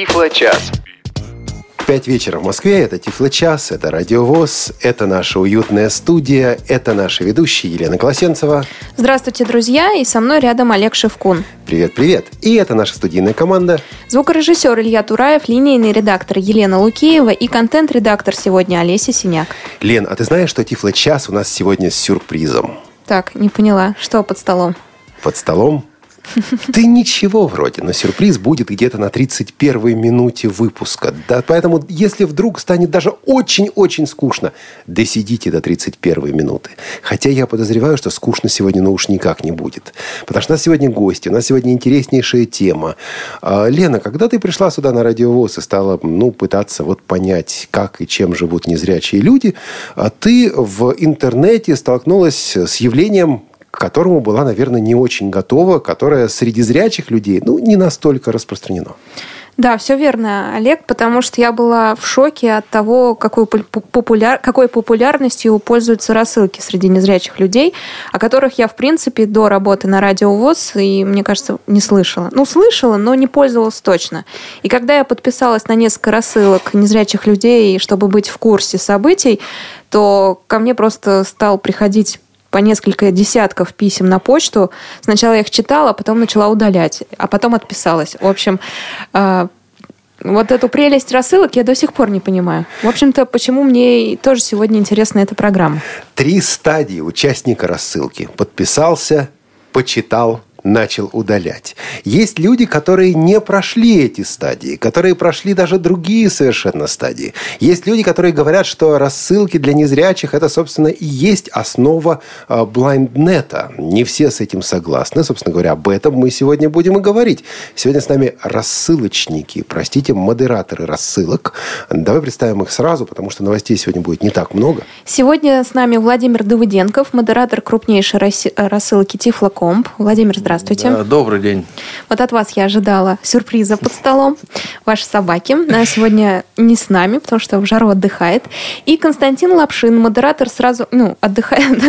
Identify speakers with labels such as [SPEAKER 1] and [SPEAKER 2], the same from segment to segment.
[SPEAKER 1] Тифло-час.
[SPEAKER 2] Пять вечера в Москве. Это Тифло-час, это Радиовоз, это наша уютная студия, это наши ведущие Елена Колосенцева.
[SPEAKER 3] Здравствуйте, друзья, и со мной рядом Олег Шевкун.
[SPEAKER 2] Привет, привет. И это наша студийная команда.
[SPEAKER 3] Звукорежиссер Илья Тураев, линейный редактор Елена Лукеева и контент-редактор сегодня Олеся Синяк.
[SPEAKER 2] Лен, а ты знаешь, что Тифло-час у нас сегодня с сюрпризом?
[SPEAKER 3] Так, не поняла, что под столом?
[SPEAKER 2] Под столом ты ничего вроде, но сюрприз будет где-то на 31-й минуте выпуска. Да, поэтому, если вдруг станет даже очень-очень скучно, досидите до 31-й минуты. Хотя я подозреваю, что скучно сегодня, ну уж никак не будет. Потому что у нас сегодня гости, у нас сегодня интереснейшая тема. А, Лена, когда ты пришла сюда на радиовоз и стала ну, пытаться вот понять, как и чем живут незрячие люди, а ты в интернете столкнулась с явлением к которому была, наверное, не очень готова, которое среди зрячих людей ну, не настолько распространено.
[SPEAKER 3] Да, все верно, Олег, потому что я была в шоке от того, какой, популяр... какой популярностью пользуются рассылки среди незрячих людей, о которых я, в принципе, до работы на радиовоз, и, мне кажется, не слышала. Ну, слышала, но не пользовалась точно. И когда я подписалась на несколько рассылок незрячих людей, чтобы быть в курсе событий, то ко мне просто стал приходить по несколько десятков писем на почту. Сначала я их читала, потом начала удалять, а потом отписалась. В общем, э, вот эту прелесть рассылок я до сих пор не понимаю. В общем-то, почему мне тоже сегодня интересна эта программа?
[SPEAKER 2] Три стадии участника рассылки. Подписался, почитал, начал удалять. Есть люди, которые не прошли эти стадии, которые прошли даже другие совершенно стадии. Есть люди, которые говорят, что рассылки для незрячих это, собственно, и есть основа блайнднета. Не все с этим согласны. Собственно говоря, об этом мы сегодня будем и говорить. Сегодня с нами рассылочники, простите, модераторы рассылок. Давай представим их сразу, потому что новостей сегодня будет не так много.
[SPEAKER 3] Сегодня с нами Владимир Давыденков, модератор крупнейшей рассылки Тифлокомп. Владимир, здравствуйте. Здравствуйте. Да,
[SPEAKER 4] добрый день.
[SPEAKER 3] Вот от вас я ожидала сюрприза под столом. Ваши собаки сегодня не с нами, потому что в жару отдыхает. И Константин Лапшин, модератор сразу, ну, отдыхает.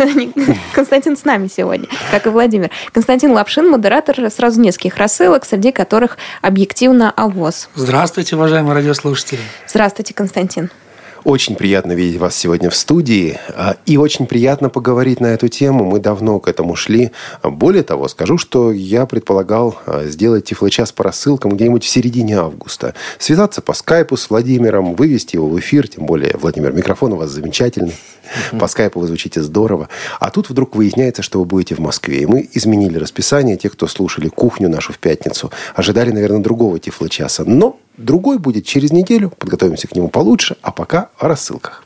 [SPEAKER 3] Константин с нами сегодня, как и Владимир. Константин Лапшин, модератор сразу нескольких рассылок, среди которых объективно ОВОЗ.
[SPEAKER 4] Здравствуйте, уважаемые радиослушатели.
[SPEAKER 3] Здравствуйте, Константин.
[SPEAKER 2] Очень приятно видеть вас сегодня в студии. А, и очень приятно поговорить на эту тему. Мы давно к этому шли. Более того, скажу, что я предполагал а, сделать тифлочас по рассылкам где-нибудь в середине августа. Связаться по скайпу с Владимиром, вывести его в эфир. Тем более, Владимир, микрофон у вас замечательный. По скайпу вы звучите здорово. А тут вдруг выясняется, что вы будете в Москве. И мы изменили расписание. Те, кто слушали кухню нашу в пятницу, ожидали, наверное, другого тифлочаса. Но другой будет через неделю. Подготовимся к нему получше. А пока о рассылках.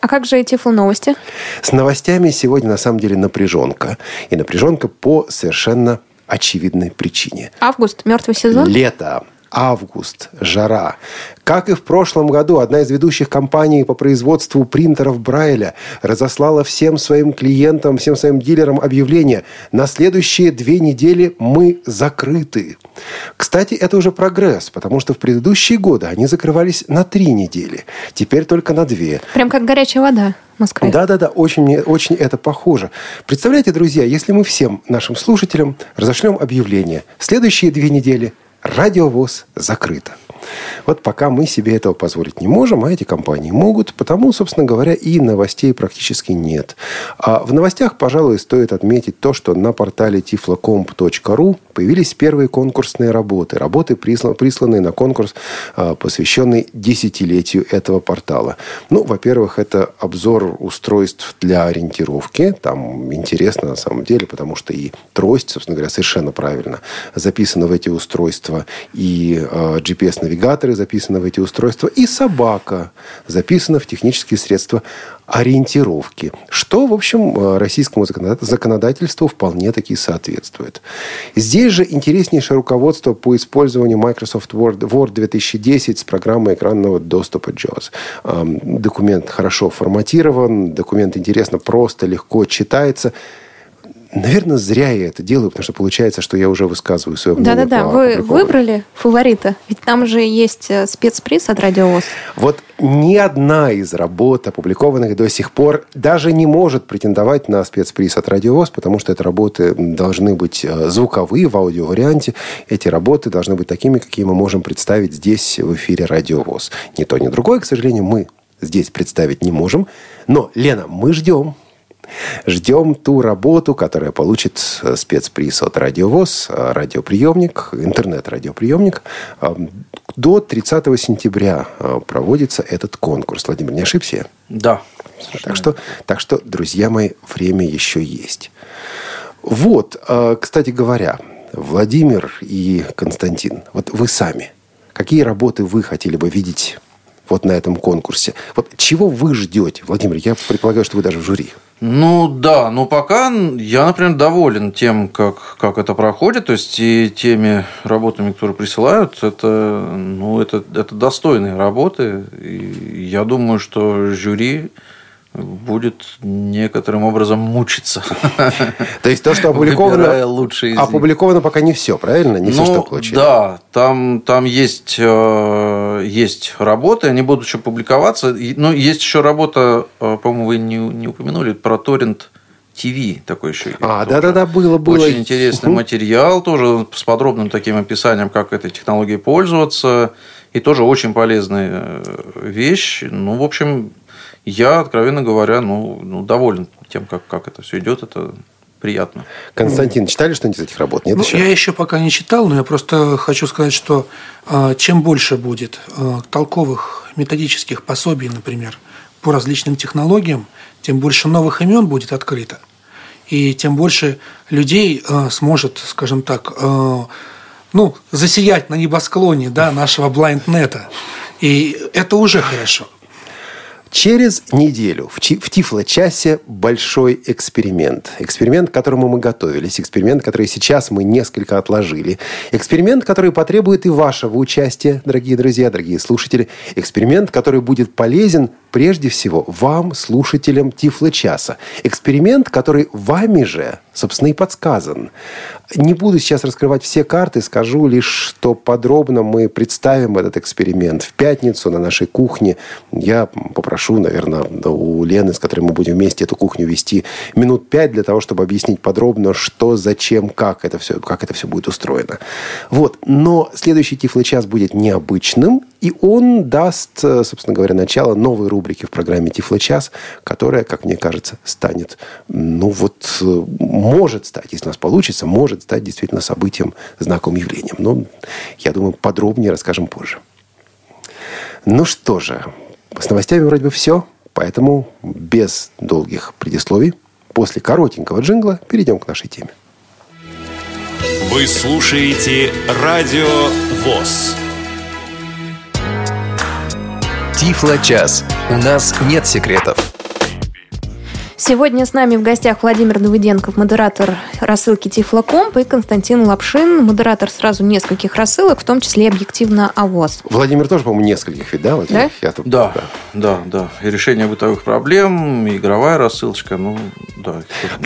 [SPEAKER 3] А как же Тифл новости?
[SPEAKER 2] С новостями сегодня на самом деле напряженка. И напряженка по совершенно очевидной причине.
[SPEAKER 3] Август, мертвый сезон?
[SPEAKER 2] Лето август, жара. Как и в прошлом году, одна из ведущих компаний по производству принтеров Брайля разослала всем своим клиентам, всем своим дилерам объявление «На следующие две недели мы закрыты». Кстати, это уже прогресс, потому что в предыдущие годы они закрывались на три недели. Теперь только на две.
[SPEAKER 3] Прям как горячая вода. Москве.
[SPEAKER 2] Да, да, да, очень, очень это похоже. Представляете, друзья, если мы всем нашим слушателям разошлем объявление, следующие две недели радиовоз закрыто. Вот пока мы себе этого позволить не можем, а эти компании могут, потому, собственно говоря, и новостей практически нет. А в новостях, пожалуй, стоит отметить то, что на портале tiflocomp.ru появились первые конкурсные работы. Работы, присланные на конкурс, а, посвященный десятилетию этого портала. Ну, во-первых, это обзор устройств для ориентировки. Там интересно на самом деле, потому что и трость, собственно говоря, совершенно правильно записана в эти устройства, и а, GPS-навигация навигаторы записаны в эти устройства, и собака записана в технические средства ориентировки, что, в общем, э, российскому законодательству вполне таки соответствует. Здесь же интереснейшее руководство по использованию Microsoft Word, Word 2010 с программой экранного доступа JAWS. Документ хорошо форматирован, документ интересно, просто, легко читается. Наверное, зря я это делаю, потому что получается, что я уже высказываю свое мнение.
[SPEAKER 3] Да-да-да, вы выбрали фаворита, ведь там же есть э, спецприз от Радиовоз.
[SPEAKER 2] Вот ни одна из работ, опубликованных до сих пор, даже не может претендовать на спецприз от Радиовоз, потому что это работы должны быть э, звуковые в аудиоварианте. Эти работы должны быть такими, какие мы можем представить здесь, в эфире Радиовоз. Ни то, ни другое, к сожалению, мы здесь представить не можем. Но, Лена, мы ждем. Ждем ту работу, которая получит э, спецприз от Радиовоз, э, радиоприемник, интернет-радиоприемник. До 30 сентября э, проводится этот конкурс. Владимир, не ошибся я?
[SPEAKER 4] Да.
[SPEAKER 2] Так что, так что, друзья мои, время еще есть. Вот, кстати говоря, Владимир и Константин, вот вы сами, какие работы вы хотели бы видеть вот на этом конкурсе? Вот чего вы ждете, Владимир? Я предполагаю, что вы даже в жюри.
[SPEAKER 1] Ну да, но пока я, например, доволен тем, как, как это проходит, то есть и теми работами, которые присылают, это, ну, это, это достойные работы. И я думаю, что жюри будет некоторым образом мучиться.
[SPEAKER 2] То есть то, что опубликовано, опубликовано пока не все, правильно? Не все, что получили.
[SPEAKER 1] Ну, Да, там, там есть, э, есть работы, они будут еще публиковаться. Ну, есть еще работа, э, по-моему, вы не, не упомянули, про торрент ТВ такой еще.
[SPEAKER 2] А, да-да-да, было, было.
[SPEAKER 1] Очень интересный материал, тоже с подробным таким описанием, как этой технологией пользоваться. И тоже очень полезная э, вещь. Ну, в общем, я, откровенно говоря, ну, ну доволен тем, как, как это все идет. Это приятно.
[SPEAKER 2] Константин, читали что-нибудь из этих работ? Нет
[SPEAKER 4] Ну,
[SPEAKER 2] еще?
[SPEAKER 4] я еще пока не читал, но я просто хочу сказать, что э, чем больше будет э, толковых методических пособий, например, по различным технологиям, тем больше новых имен будет открыто. И тем больше людей э, сможет, скажем так, ну, засиять на небосклоне да, нашего блайнднета. И это уже хорошо.
[SPEAKER 2] Через неделю в, в Тифло-часе большой эксперимент. Эксперимент, к которому мы готовились. Эксперимент, который сейчас мы несколько отложили. Эксперимент, который потребует и вашего участия, дорогие друзья, дорогие слушатели. Эксперимент, который будет полезен прежде всего вам, слушателям Тифло-часа. Эксперимент, который вами же, собственно, и подсказан. Не буду сейчас раскрывать все карты, скажу лишь, что подробно мы представим этот эксперимент в пятницу на нашей кухне. Я попрошу, наверное, у Лены, с которой мы будем вместе эту кухню вести, минут пять для того, чтобы объяснить подробно, что, зачем, как это все, как это все будет устроено. Вот. Но следующий Тифло-час будет необычным, и он даст, собственно говоря, начало новой рубрики в программе Тифло-час, которая, как мне кажется, станет, ну вот, может стать, если у нас получится, может стать действительно событием, знаковым явлением. Но, я думаю, подробнее расскажем позже. Ну что же, с новостями вроде бы все, поэтому без долгих предисловий, после коротенького джингла перейдем к нашей теме.
[SPEAKER 5] Вы слушаете Радио ВОЗ.
[SPEAKER 6] Тифло-час. У нас нет секретов.
[SPEAKER 3] Сегодня с нами в гостях Владимир Давыденков, модератор рассылки Тифлокомп, и Константин Лапшин, модератор сразу нескольких рассылок, в том числе и объективно АВОЗ.
[SPEAKER 2] Владимир тоже, по-моему, нескольких ведь, да? Владимир?
[SPEAKER 3] Да?
[SPEAKER 2] Я тут-
[SPEAKER 1] Да, да, да. И решение бытовых проблем, игровая рассылочка, ну, да.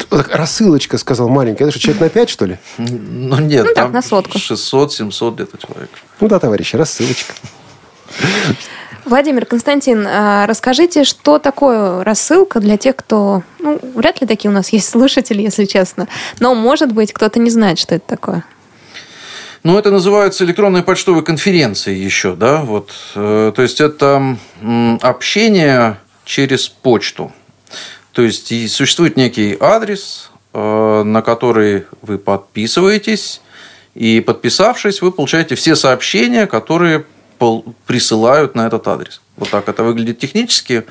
[SPEAKER 2] Так, Рассылочка, сказал маленькая. Это что, человек на пять, что ли?
[SPEAKER 1] Ну, нет,
[SPEAKER 3] Ну, так,
[SPEAKER 1] там
[SPEAKER 3] на сотку.
[SPEAKER 1] 600-700 где-то человек.
[SPEAKER 2] Ну да, товарищи, рассылочка.
[SPEAKER 3] Владимир, Константин, а, расскажите, что такое рассылка для тех, кто... Ну, вряд ли такие у нас есть слушатели, если честно. Но, может быть, кто-то не знает, что это такое.
[SPEAKER 1] Ну, это называется электронной почтовой конференцией еще, да, вот. Э, То есть, это общение через почту. То есть, существует некий адрес, э, на который вы подписываетесь, и подписавшись, вы получаете все сообщения, которые присылают на этот адрес. Вот так это выглядит технически.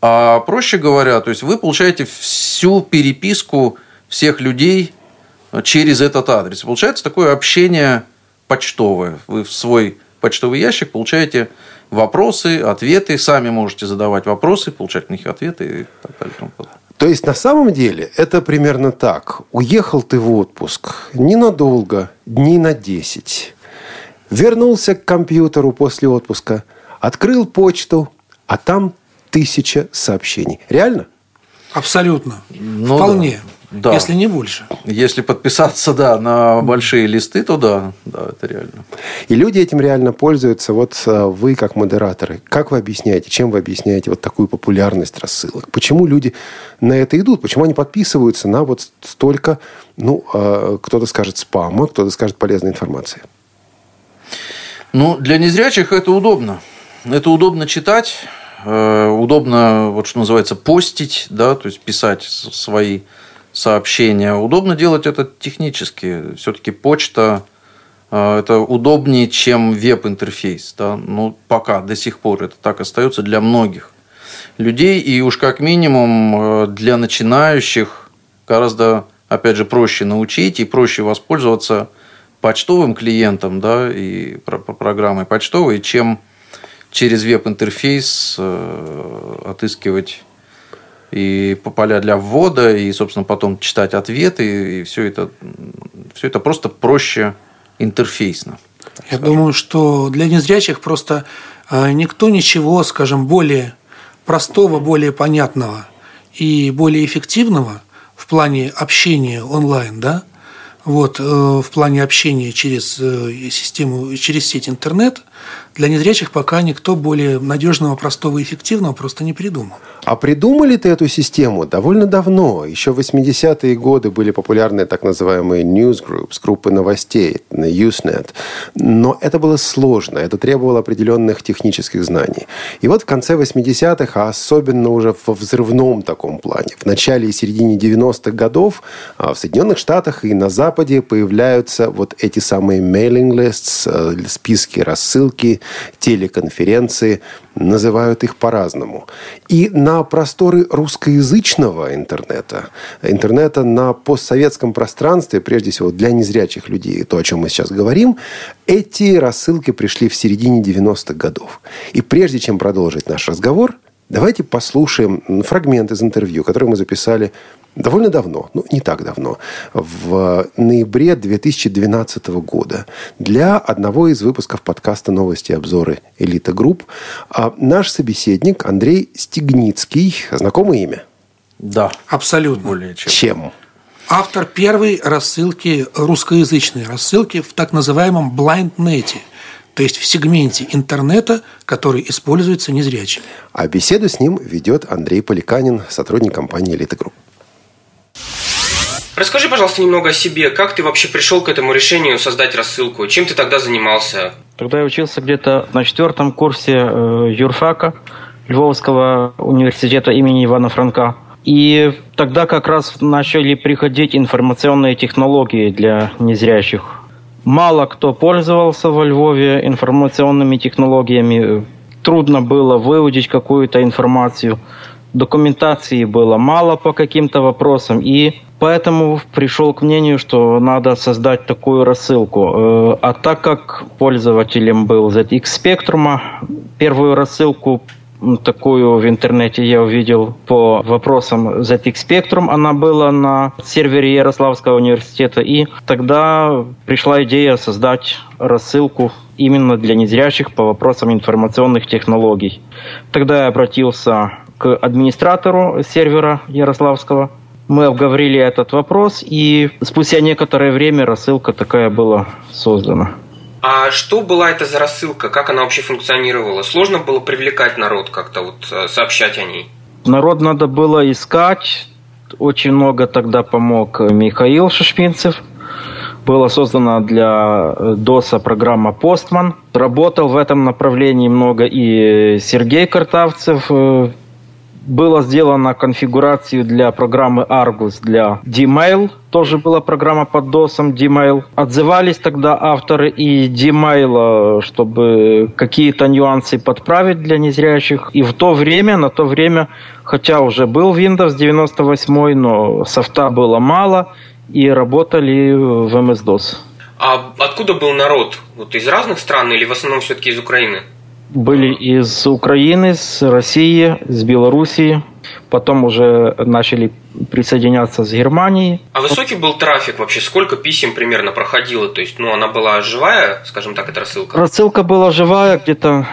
[SPEAKER 1] А проще говоря, то есть вы получаете всю переписку всех людей через этот адрес. Получается такое общение почтовое. Вы в свой почтовый ящик получаете вопросы, ответы, сами можете задавать вопросы, получать на них ответы и так далее. и тому подобное.
[SPEAKER 2] То есть, на самом деле, это примерно так. Уехал ты в отпуск ненадолго, дней на 10. Вернулся к компьютеру после отпуска, открыл почту, а там тысяча сообщений. Реально?
[SPEAKER 4] Абсолютно.
[SPEAKER 1] Ну
[SPEAKER 4] Вполне.
[SPEAKER 1] Да.
[SPEAKER 4] если не больше.
[SPEAKER 1] Если подписаться, да, на большие листы, то да, да, это реально.
[SPEAKER 2] И люди этим реально пользуются. Вот э, вы, как модераторы, как вы объясняете, чем вы объясняете вот такую популярность рассылок? Почему люди на это идут? Почему они подписываются на вот столько, ну, э, кто-то скажет спама, кто-то скажет полезной информации?
[SPEAKER 1] Ну, для незрячих это удобно. Это удобно читать, э, удобно, вот что называется, постить, да, то есть писать свои сообщения. Удобно делать это технически. Все-таки почта э, это удобнее, чем веб-интерфейс. Да? Ну, пока, до сих пор это так остается для многих людей. И уж как минимум э, для начинающих гораздо, опять же, проще научить и проще воспользоваться почтовым клиентом да, и про- про- программой почтовой, чем через веб-интерфейс э, отыскивать и по поля для ввода, и, собственно, потом читать ответы, и все это, все это просто проще интерфейсно.
[SPEAKER 4] Я думаю, что для незрячих просто э, никто ничего, скажем, более простого, более понятного и более эффективного в плане общения онлайн, да, вот, э, в плане общения через э, систему, через сеть интернет, для незрячих пока никто более надежного, простого и эффективного просто не придумал.
[SPEAKER 2] А придумали-то эту систему довольно давно. Еще в 80-е годы были популярны так называемые newsgroups, группы новостей на Usenet. Но это было сложно, это требовало определенных технических знаний. И вот в конце 80-х, а особенно уже во взрывном таком плане, в начале и середине 90-х годов а, в Соединенных Штатах и на Западе появляются вот эти самые mailing lists, э, списки рассылки, телеконференции, называют их по-разному. И на просторы русскоязычного интернета, интернета на постсоветском пространстве, прежде всего для незрячих людей, то, о чем мы сейчас говорим, эти рассылки пришли в середине 90-х годов. И прежде чем продолжить наш разговор, давайте послушаем фрагмент из интервью, который мы записали довольно давно, ну, не так давно, в ноябре 2012 года для одного из выпусков подкаста «Новости и обзоры Элита Групп». А наш собеседник Андрей Стегницкий, знакомое имя?
[SPEAKER 1] Да,
[SPEAKER 4] Абсолютно.
[SPEAKER 1] более чем.
[SPEAKER 2] Чем?
[SPEAKER 4] Автор первой рассылки, русскоязычной рассылки в так называемом BlindNet, то есть в сегменте интернета, который используется незрячими.
[SPEAKER 2] А беседу с ним ведет Андрей Поликанин, сотрудник компании «Элита Групп».
[SPEAKER 7] Расскажи, пожалуйста, немного о себе. Как ты вообще пришел к этому решению создать рассылку? Чем ты тогда занимался?
[SPEAKER 8] Тогда я учился где-то на четвертом курсе э, юрфака Львовского университета имени Ивана Франка. И тогда как раз начали приходить информационные технологии для незрячих. Мало кто пользовался во Львове информационными технологиями. Трудно было выудить какую-то информацию. Документации было мало по каким-то вопросам. И поэтому пришел к мнению, что надо создать такую рассылку. Э, А так как пользователем был ZX Spectrum, первую рассылку такую в интернете я увидел по вопросам ZX Spectrum. Она была на сервере Ярославского университета. И тогда пришла идея создать рассылку именно для незрячих по вопросам информационных технологий. Тогда я обратился к администратору сервера Ярославского. Мы обговорили этот вопрос, и спустя некоторое время рассылка такая была создана.
[SPEAKER 7] А что была это за рассылка? Как она вообще функционировала? Сложно было привлекать народ как-то, вот э, сообщать о ней?
[SPEAKER 8] Народ надо было искать. Очень много тогда помог Михаил Шишпинцев. Была создана для э, ДОСа программа «Постман». Работал в этом направлении много и Сергей Картавцев. Э, Была сделана конфигурацию для программы Argus для Gmail. Тоже была программа под DOSом Gmail. Отзывались тогда авторы и Gmail, чтобы какие-то нюансы подправить для незрячих. И в то время, на то время, хотя уже был Windows 98, но софта было мало, и работали в MS-DOS.
[SPEAKER 7] А откуда был народ? Вот из разных стран или в основном все-таки из Украины?
[SPEAKER 8] Были из Украины, с России, с Белоруссии. Потом уже начали присоединяться с Германии.
[SPEAKER 7] А высокий был трафик вообще? Сколько писем примерно проходило? То есть, ну, она была живая, скажем так, эта рассылка?
[SPEAKER 8] Рассылка была живая, где-то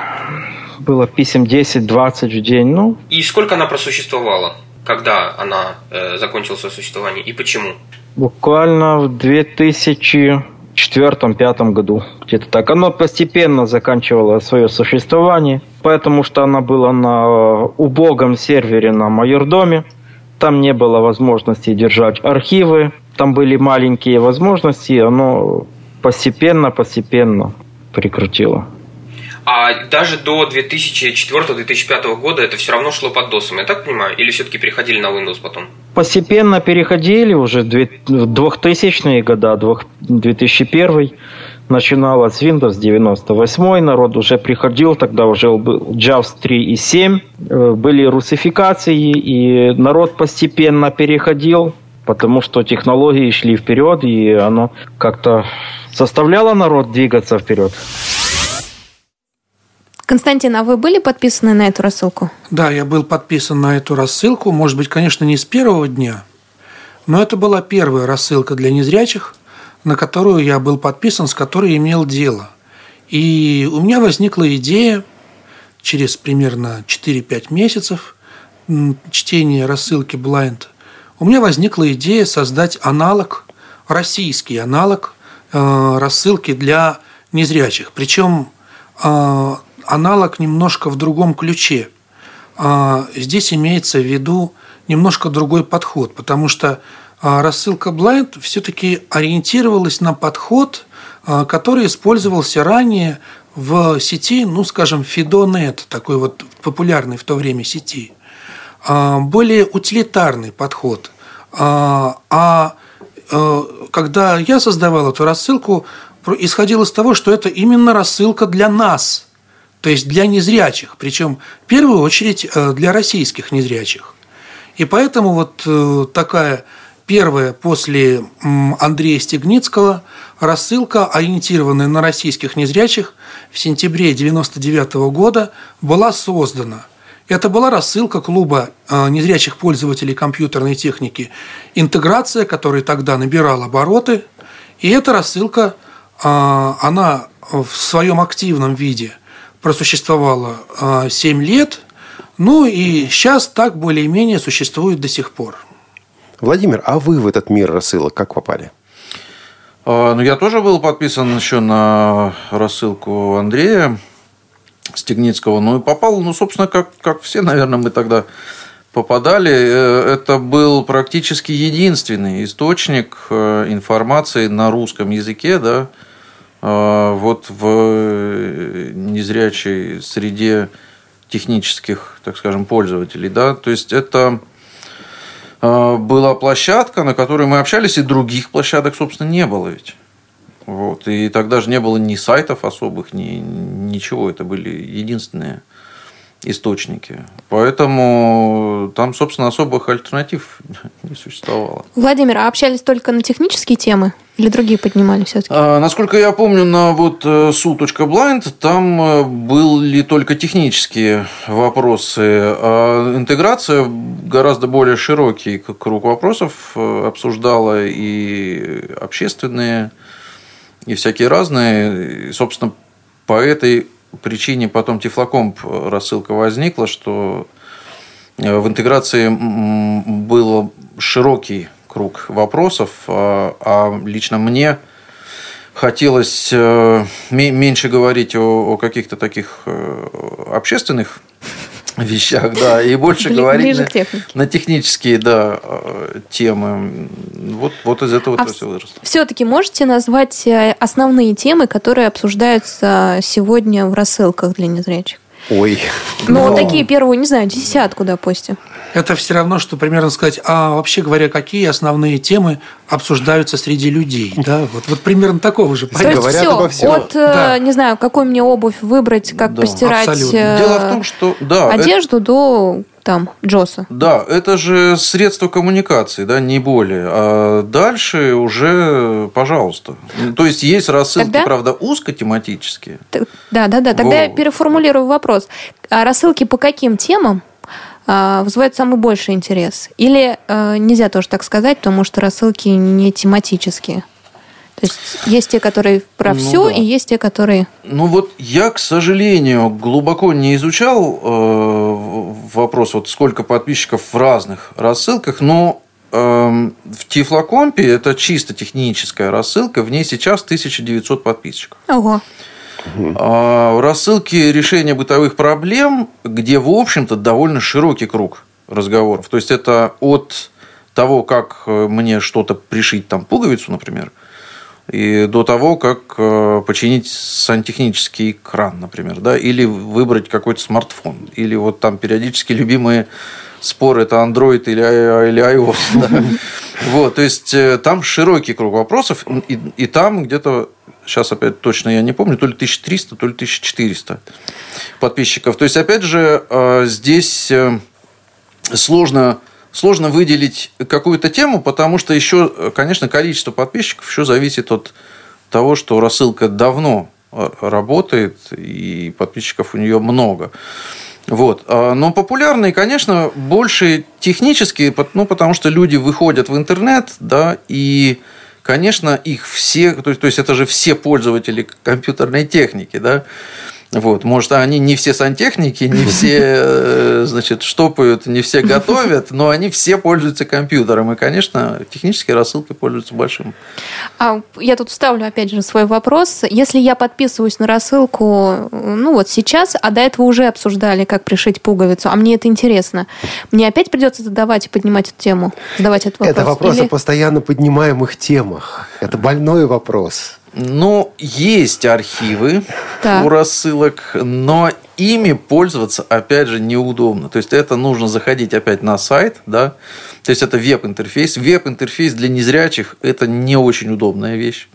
[SPEAKER 8] было писем 10-20 в день. Ну,
[SPEAKER 7] И сколько она просуществовала? когда она э, закончила свое существование и почему?
[SPEAKER 8] Буквально в 2004-2005 году. Где-то так. Оно постепенно заканчивало свое существование, потому что она была на убогом сервере на майордоме. Там не было возможности держать архивы. Там были маленькие возможности, и оно постепенно-постепенно прекратило.
[SPEAKER 7] А даже до 2004-2005 года это все равно шло под DOS, я так понимаю? Или все-таки переходили на Windows потом?
[SPEAKER 8] Постепенно переходили уже в 2000-е годы, 2001 начиналось с Windows 98, народ уже приходил, тогда уже был JAWS 3 и 7, э, были русификации, и народ постепенно переходил, потому что технологии шли вперед, и оно как-то заставляло народ двигаться вперед.
[SPEAKER 3] Константин, а вы были подписаны на эту рассылку?
[SPEAKER 4] Да, я был подписан на эту рассылку. Может быть, конечно, не с первого дня, но это была первая рассылка для незрячих, на которую я был подписан, с которой имел дело. И у меня возникла идея через примерно 4-5 месяцев чтения рассылки Blind, у меня возникла идея создать аналог, российский аналог э, рассылки для незрячих. Причем э, аналог немножко в другом ключе. А, здесь имеется в виду немножко другой подход, потому что а, рассылка Blind все-таки ориентировалась на подход, а, который использовался ранее в сети, ну, скажем, Fidonet, такой вот популярный в то время сети. Более утилитарный подход. А когда я создавал эту рассылку, исходил из того, что это именно рассылка для нас – то есть для незрячих, причем в первую очередь э, для российских незрячих. И поэтому вот э, такая первая после Андрея Стегницкого рассылка, ориентированная на российских незрячих, в сентябре 1999 года была создана. Это была рассылка клуба э, незрячих пользователей компьютерной техники «Интеграция», который тогда набирал обороты. И эта рассылка, она в своем активном виде – просуществовала 7 а, лет, ну и сейчас так более-менее существует до сих пор.
[SPEAKER 2] Владимир, а вы в этот мир рассылок как попали?
[SPEAKER 1] А, ну, я тоже был подписан еще на рассылку Андрея Стегницкого. Ну, и попал, ну, собственно, как, как все, наверное, мы тогда попадали. Э, это был практически единственный источник э, информации на русском языке, да, а, вот в э, незрячей среде технических, так скажем, пользователей. Да? То есть это была площадка, на которой мы общались, и других площадок, собственно, не было ведь. Вот. И тогда же не было ни сайтов особых, ни ничего. Это были единственные источники. Поэтому там, собственно, особых альтернатив не существовало.
[SPEAKER 3] Владимир, а общались только на технические темы или другие поднимали все-таки?
[SPEAKER 1] А, насколько я помню, на вот э, su.blind там э, были только технические вопросы, а интеграция гораздо более широкий круг вопросов э, обсуждала и общественные, и всякие разные. И, собственно, по этой причине потом Тифлокомп рассылка возникла, что э, в интеграции был широкий круг вопросов, а, а лично мне хотелось э, меньше говорить о каких-то таких э, общественных вещах, да, и больше говорить на, на технические, да, э, темы. Вот, вот из этого а все выросло.
[SPEAKER 3] Все-таки можете назвать э, основные темы, которые обсуждаются сегодня в рассылках для незрячих?
[SPEAKER 2] Ой.
[SPEAKER 3] Ну, Но... такие первые, не знаю, десятку, допустим.
[SPEAKER 4] Это все равно, что примерно сказать, а вообще говоря, какие основные темы обсуждаются среди людей, да? Вот, вот примерно такого же.
[SPEAKER 3] То есть Говорят все, обо всем. от, э, да. не знаю, какую мне обувь выбрать, как да, постирать абсолютно. Дело в том, что да, одежду это... до там Джоса.
[SPEAKER 1] Да, это же средство коммуникации, да, не более. А дальше уже, пожалуйста. То есть есть рассылки, Тогда... правда, узкотематические.
[SPEAKER 3] Да, да, да. Тогда Во. я переформулирую вопрос. А рассылки по каким темам а, вызывают самый больший интерес? Или э, нельзя тоже так сказать, потому что рассылки не тематические? То есть есть те, которые про
[SPEAKER 1] Ну
[SPEAKER 3] все,
[SPEAKER 1] да.
[SPEAKER 3] и есть те, которые...
[SPEAKER 1] Ну вот я, к сожалению, глубоко не изучал э, вопрос, вот сколько подписчиков в разных рассылках, но эм, в Тифлокомпе это чисто техническая рассылка, в ней сейчас 1900 подписчиков.
[SPEAKER 3] Ого.
[SPEAKER 1] А в рассылке решения бытовых проблем, где, в общем-то, довольно широкий круг разговоров. То есть это от того, как э, мне что-то пришить, там, пуговицу, например, и до того, как э, починить сантехнический кран, например, да, или выбрать какой-то смартфон, или вот там периодически любимые споры это Android или, или iOS. да. Вот, то есть э, там широкий круг вопросов, и, и там где-то, сейчас опять точно я не помню, то ли 1300, то ли 1400 подписчиков. То есть, опять же, э, здесь сложно, сложно выделить какую-то тему, потому что еще, конечно, количество подписчиков еще зависит от того, что рассылка давно э, работает, и подписчиков у нее много. Вот. А, Но популярные, конечно, больше технические, ну, потому что люди выходят в интернет, да, и, конечно, их все, то есть, то есть это же все пользователи компьютерной техники, да, вот, может, они не все сантехники, не все, э, значит, штопают, не все готовят, но они все пользуются компьютером. И, конечно, технические рассылки пользуются большим.
[SPEAKER 3] А я тут вставлю опять же свой вопрос. Если я подписываюсь на рассылку, ну вот сейчас, а до этого уже обсуждали, как пришить пуговицу, а мне это интересно, мне опять придется задавать и поднимать эту тему, задавать этот вопрос?
[SPEAKER 2] Это вопрос
[SPEAKER 3] Или-
[SPEAKER 2] о постоянно поднимаемых темах. Это больной вопрос.
[SPEAKER 1] Ну, есть архивы
[SPEAKER 3] Так.
[SPEAKER 1] у рассылок, но ими пользоваться, опять же, неудобно. То есть, это нужно заходить опять на сайт, да. То есть, это веб-интерфейс. Веб-интерфейс для незрячих – это не очень удобная вещь.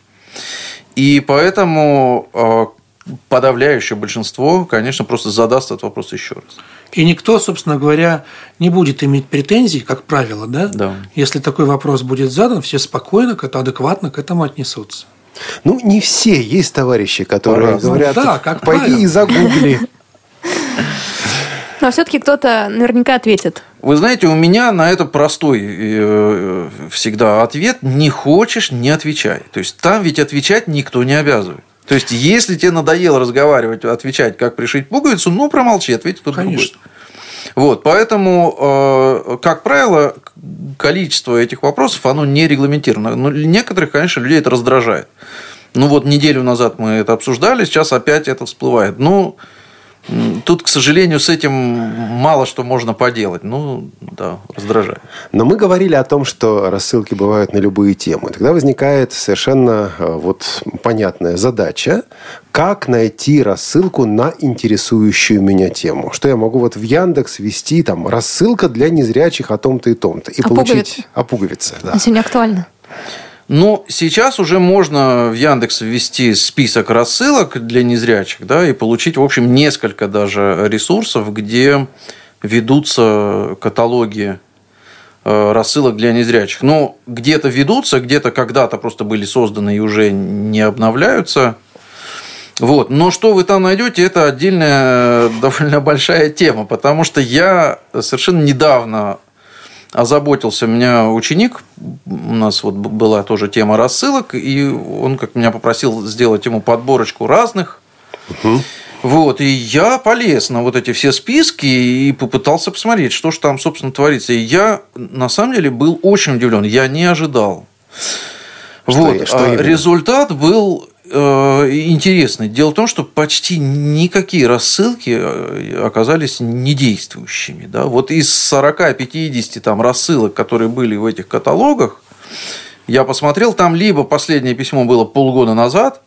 [SPEAKER 1] И поэтому э, подавляющее большинство, конечно, просто задаст этот вопрос еще раз.
[SPEAKER 4] И никто, собственно говоря, не будет иметь претензий, как правило, да?
[SPEAKER 1] Да.
[SPEAKER 4] Если такой вопрос будет задан, все спокойно, к- адекватно к этому отнесутся.
[SPEAKER 2] Ну, не все. Есть товарищи, которые
[SPEAKER 1] По-разному.
[SPEAKER 2] говорят,
[SPEAKER 4] Да, как
[SPEAKER 2] пойди и загугли.
[SPEAKER 3] Но все-таки кто-то наверняка ответит.
[SPEAKER 1] Вы знаете, у меня на это простой э, всегда ответ. Не хочешь, не отвечай. То есть, там ведь отвечать никто не обязывает. То есть, если тебе надоело разговаривать, отвечать, как пришить пуговицу, ну, промолчи, ответь кто-то другой. Вот, поэтому, э, как правило, количество этих вопросов, оно не регламентировано. Но некоторых, конечно, людей это раздражает. Ну, вот неделю назад мы это обсуждали, сейчас опять это всплывает. Ну, м, тут, к сожалению, с этим мало что можно поделать. Ну, да, раздражает.
[SPEAKER 2] Но мы говорили о том, что рассылки бывают на любые темы. Тогда возникает совершенно э, вот понятная задача, как найти рассылку на интересующую меня тему. Что я могу вот в Яндекс ввести там рассылка для незрячих о том-то и том-то. И
[SPEAKER 3] О
[SPEAKER 2] получить
[SPEAKER 3] пуговице.
[SPEAKER 2] о пуговице. Да.
[SPEAKER 3] А сегодня актуально.
[SPEAKER 1] Ну, сейчас уже можно в Яндекс ввести список рассылок для незрячих, да, и получить, в общем, несколько даже ресурсов, где ведутся каталоги э, рассылок для незрячих. Ну, где-то ведутся, где-то когда-то просто были созданы и уже не обновляются. Вот. Но что вы там найдете, это отдельная довольно большая тема, потому что я совершенно недавно озаботился. Меня ученик, у нас вот была тоже тема рассылок, и он как меня попросил сделать ему подборочку разных. Вот, и я полез на вот эти все списки и попытался посмотреть, что же там, собственно, творится. И я, на самом деле, был очень удивлен. Я не ожидал.
[SPEAKER 2] Что-
[SPEAKER 1] вот,
[SPEAKER 2] что
[SPEAKER 1] а результат был э, интересный. Дело в том, что почти никакие рассылки э, оказались недействующими. Да? Вот из 40-50 там рассылок, которые были в этих каталогах, я посмотрел, там либо последнее письмо было полгода назад,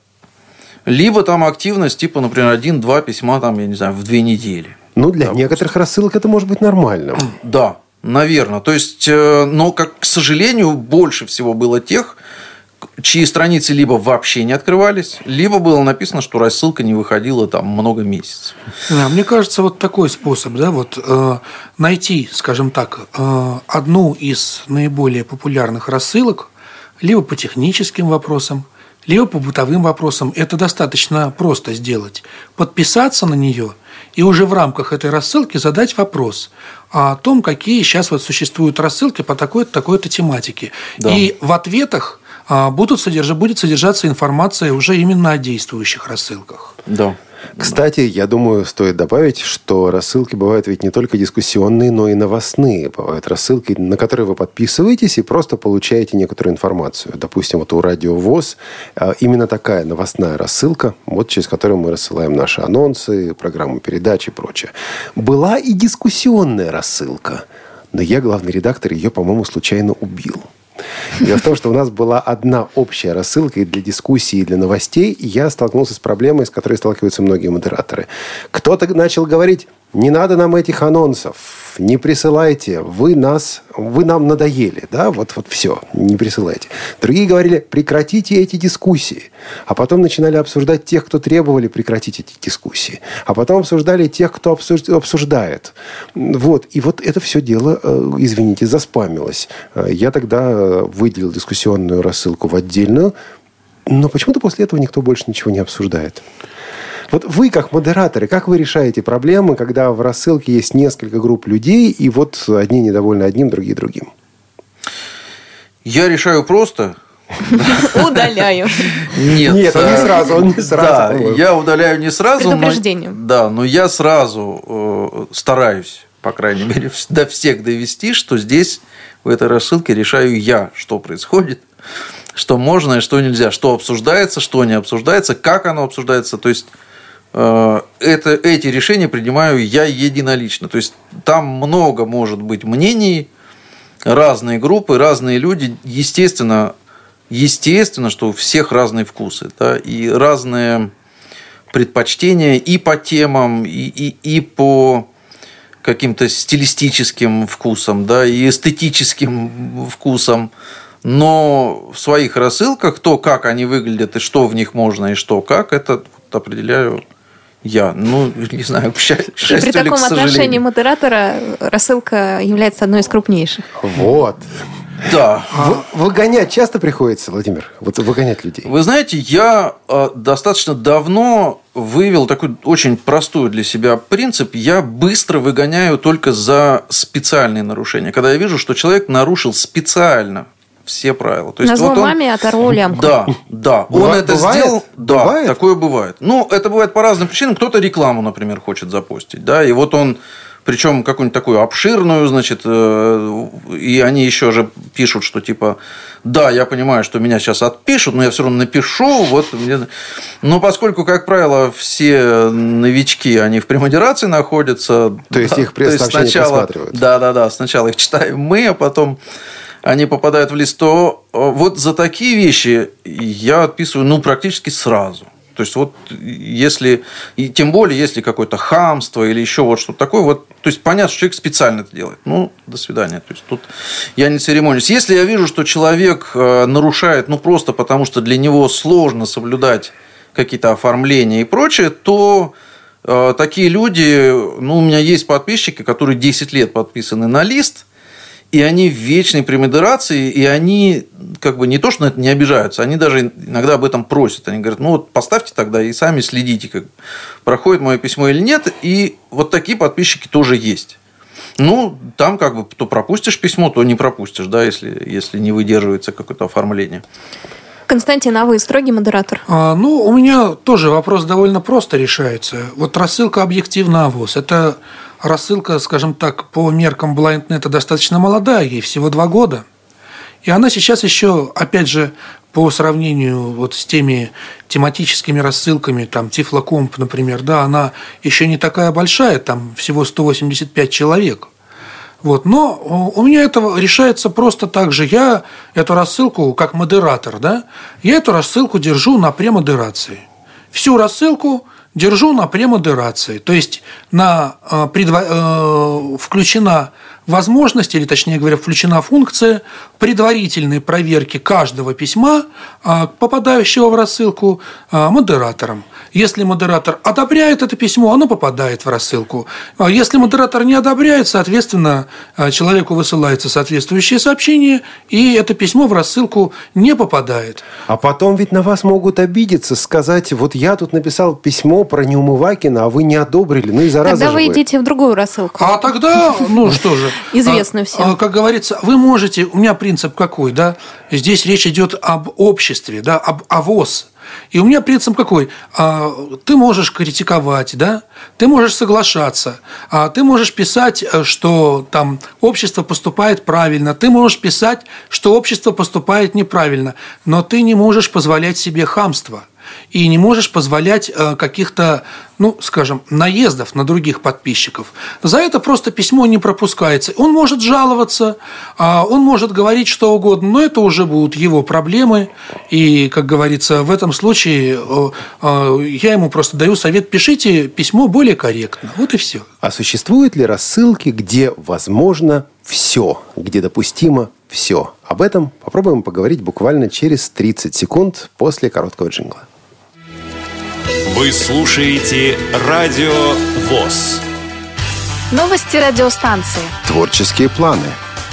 [SPEAKER 1] либо там активность, типа, например, один-два письма, там, я не знаю, в две недели.
[SPEAKER 2] Ну, для некоторых рассылок это может быть нормально.
[SPEAKER 1] Да, наверное. То есть, э, но, как, к сожалению, больше всего было тех, чьи страницы либо вообще не открывались, либо было написано, что рассылка не выходила там много месяцев.
[SPEAKER 4] Да, мне кажется, вот такой способ, да, вот э, найти, скажем так, э, одну из наиболее популярных рассылок, либо по техническим вопросам, либо по бытовым вопросам. Это достаточно просто сделать. Подписаться на нее и уже в рамках этой рассылки задать вопрос о том, какие сейчас вот существуют рассылки по такой-то, такой-то тематике.
[SPEAKER 1] Да.
[SPEAKER 4] И в ответах будут содержать, будет содержаться информация уже именно о действующих рассылках.
[SPEAKER 1] Да.
[SPEAKER 2] Кстати, я думаю, стоит добавить, что рассылки бывают ведь не только дискуссионные, но и новостные. Бывают рассылки, на которые вы подписываетесь и просто получаете некоторую информацию. Допустим, вот у Радио ВОЗ э, именно такая новостная рассылка, вот через которую мы рассылаем наши анонсы, программы передач и прочее. Была и дискуссионная рассылка, но я, главный редактор, ее, по-моему, случайно убил. Дело в том, что у нас была одна общая рассылка и для дискуссий, и для новостей, и я столкнулся с проблемой, с которой сталкиваются многие модераторы. Кто-то начал говорить, не надо нам этих анонсов, не присылайте, вы нас, вы нам надоели, да, вот, вот все, не присылайте. Другие говорили, прекратите эти дискуссии. А потом начинали обсуждать тех, кто требовали прекратить эти дискуссии. А потом обсуждали тех, кто обсуждает. Вот, и вот это все дело, э, извините, заспамилось. Э, я тогда выделил дискуссионную рассылку в отдельную, но почему-то после этого никто больше ничего не обсуждает. Вот вы, как модераторы, как вы решаете проблемы, когда в рассылке есть несколько групп людей, и вот одни недовольны одним, другие другим?
[SPEAKER 1] Я решаю просто.
[SPEAKER 3] Удаляю.
[SPEAKER 1] Нет,
[SPEAKER 2] Нет, он не сразу, он не сразу.
[SPEAKER 1] Да, я удаляю не сразу. Но, да, но я сразу э, стараюсь, по крайней мере, до всех довести, что здесь в этой рассылке решаю я, что происходит, что можно и что нельзя, что обсуждается, что не обсуждается, как оно обсуждается. То есть Э, это, эти решения принимаю я единолично. То есть там много может быть мнений, разные группы, разные люди. Естественно, естественно, что у всех разные вкусы да, и разные предпочтения и по темам, и, и, и по каким-то стилистическим вкусам, да, и эстетическим вкусам. Но в своих рассылках то, как они выглядят, и что в них можно, и что как, это определяю я. Ну, не знаю, к счастью
[SPEAKER 3] При таком отношении модератора рассылка является одной из крупнейших.
[SPEAKER 2] Вот.
[SPEAKER 1] Да.
[SPEAKER 2] В, выгонять часто приходится, Владимир? Вот выгонять людей.
[SPEAKER 1] Вы знаете, я э, достаточно давно вывел такой очень простой для себя принцип. Я быстро выгоняю только за специальные нарушения. Когда я вижу, что человек нарушил специально все правила.
[SPEAKER 3] То есть, Назвал вот он, маме, лямку.
[SPEAKER 1] Да, да. Он это бывает? сделал. Да, бывает? такое бывает. Ну, это бывает по разным причинам. Кто-то рекламу, например, хочет запустить. Да, и вот он причем какую-нибудь такую обширную, значит, э, и они еще же пишут, что типа, да, я понимаю, что меня сейчас отпишут, но я все равно напишу, вот. Но поскольку, как правило, все новички, они в премодерации находятся,
[SPEAKER 2] то есть
[SPEAKER 1] да,
[SPEAKER 2] их пресс-сообщения просматривают.
[SPEAKER 1] Да, да, да, сначала их читаем мы, а потом они попадают в лист, то э, вот за такие вещи я отписываю ну, практически сразу. То есть, вот если, и тем более, если какое-то хамство или еще вот что-то такое, вот, то есть, понятно, что человек специально это делает. Ну, до свидания. То есть, тут я не церемонюсь. Если я вижу, что человек э, нарушает, ну, просто потому что для него сложно соблюдать какие-то оформления и прочее, то э, такие люди, ну, у меня есть подписчики, которые 10 лет подписаны на лист – и они в вечной премодерации, и они как бы не то, что на это не обижаются, они даже иногда об этом просят. Они говорят, ну вот поставьте тогда и сами следите, как проходит мое письмо или нет. И вот такие подписчики тоже есть. Ну, там как бы то пропустишь письмо, то не пропустишь, да, если, если не выдерживается какое-то оформление.
[SPEAKER 3] Константин, а вы строгий модератор?
[SPEAKER 4] А, ну, у меня тоже вопрос довольно просто решается. Вот рассылка объективно АВОЗ. Это рассылка, скажем так, по меркам BlindNet достаточно молодая, ей всего два года. И она сейчас еще, опять же, по сравнению вот с теми тематическими рассылками, там, Тифлокомп, например, да, она еще не такая большая, там всего 185 человек. Вот. Но у меня это решается просто так же. Я эту рассылку, как модератор, да, я эту рассылку держу на премодерации. Всю рассылку держу на премодерации. То есть на, э, предво... Э, включена возможность, или точнее говоря, включена функция предварительной проверки каждого письма, а, попадающего в рассылку, а, модератором. Если модератор одобряет это письмо, оно попадает в рассылку. А если модератор не одобряет, соответственно, человеку высылается соответствующее сообщение, и это письмо в рассылку не попадает.
[SPEAKER 2] А потом ведь на вас могут обидеться, сказать, вот я тут написал письмо про Неумывакина, а вы не одобрили, ну и зараза
[SPEAKER 3] Тогда вы идите в другую рассылку.
[SPEAKER 4] А тогда, ну что же.
[SPEAKER 3] Известно всем.
[SPEAKER 4] Как говорится, вы можете, у меня принцип какой, да? Здесь речь идет об обществе, да, об ОВОЗ. И у меня принцип какой? А, ты можешь критиковать, да? Ты можешь соглашаться, а ты можешь писать, э, что там общество поступает правильно, ты можешь писать, что общество поступает неправильно, но ты не можешь позволять себе хамство – и не можешь позволять э, каких-то, ну, скажем, наездов на других подписчиков. За это просто письмо не пропускается. Он может жаловаться, а он может говорить что угодно, но это уже будут его проблемы. И, как говорится, в этом случае э, э, я ему просто даю совет, пишите письмо более корректно. Вот и все.
[SPEAKER 2] А существуют ли рассылки, где возможно все, где допустимо все? Об этом попробуем поговорить буквально через 30 секунд после короткого джингла.
[SPEAKER 5] Вы слушаете Радио ВОЗ.
[SPEAKER 9] Новости радиостанции.
[SPEAKER 2] Творческие планы.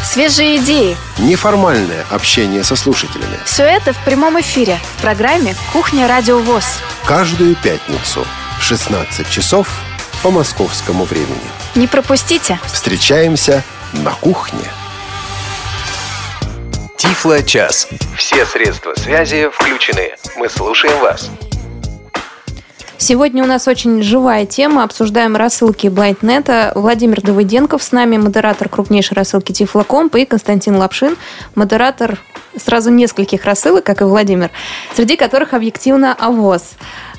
[SPEAKER 9] Свежие идеи.
[SPEAKER 2] Неформальное общение со слушателями.
[SPEAKER 9] Все это в прямом эфире в программе «Кухня Радио ВОЗ».
[SPEAKER 2] Каждую пятницу в 16 часов по московскому времени.
[SPEAKER 9] Не пропустите.
[SPEAKER 2] Встречаемся на кухне.
[SPEAKER 6] Тифло-час. Все средства связи включены. Мы слушаем вас.
[SPEAKER 3] Сегодня у нас очень живая тема. Обсуждаем рассылки Блайнднета. Владимир Давыденков с нами, модератор крупнейшей рассылки Тифлокомп, и Константин Лапшин, модератор сразу нескольких рассылок, как и Владимир, среди которых объективно АВОЗ.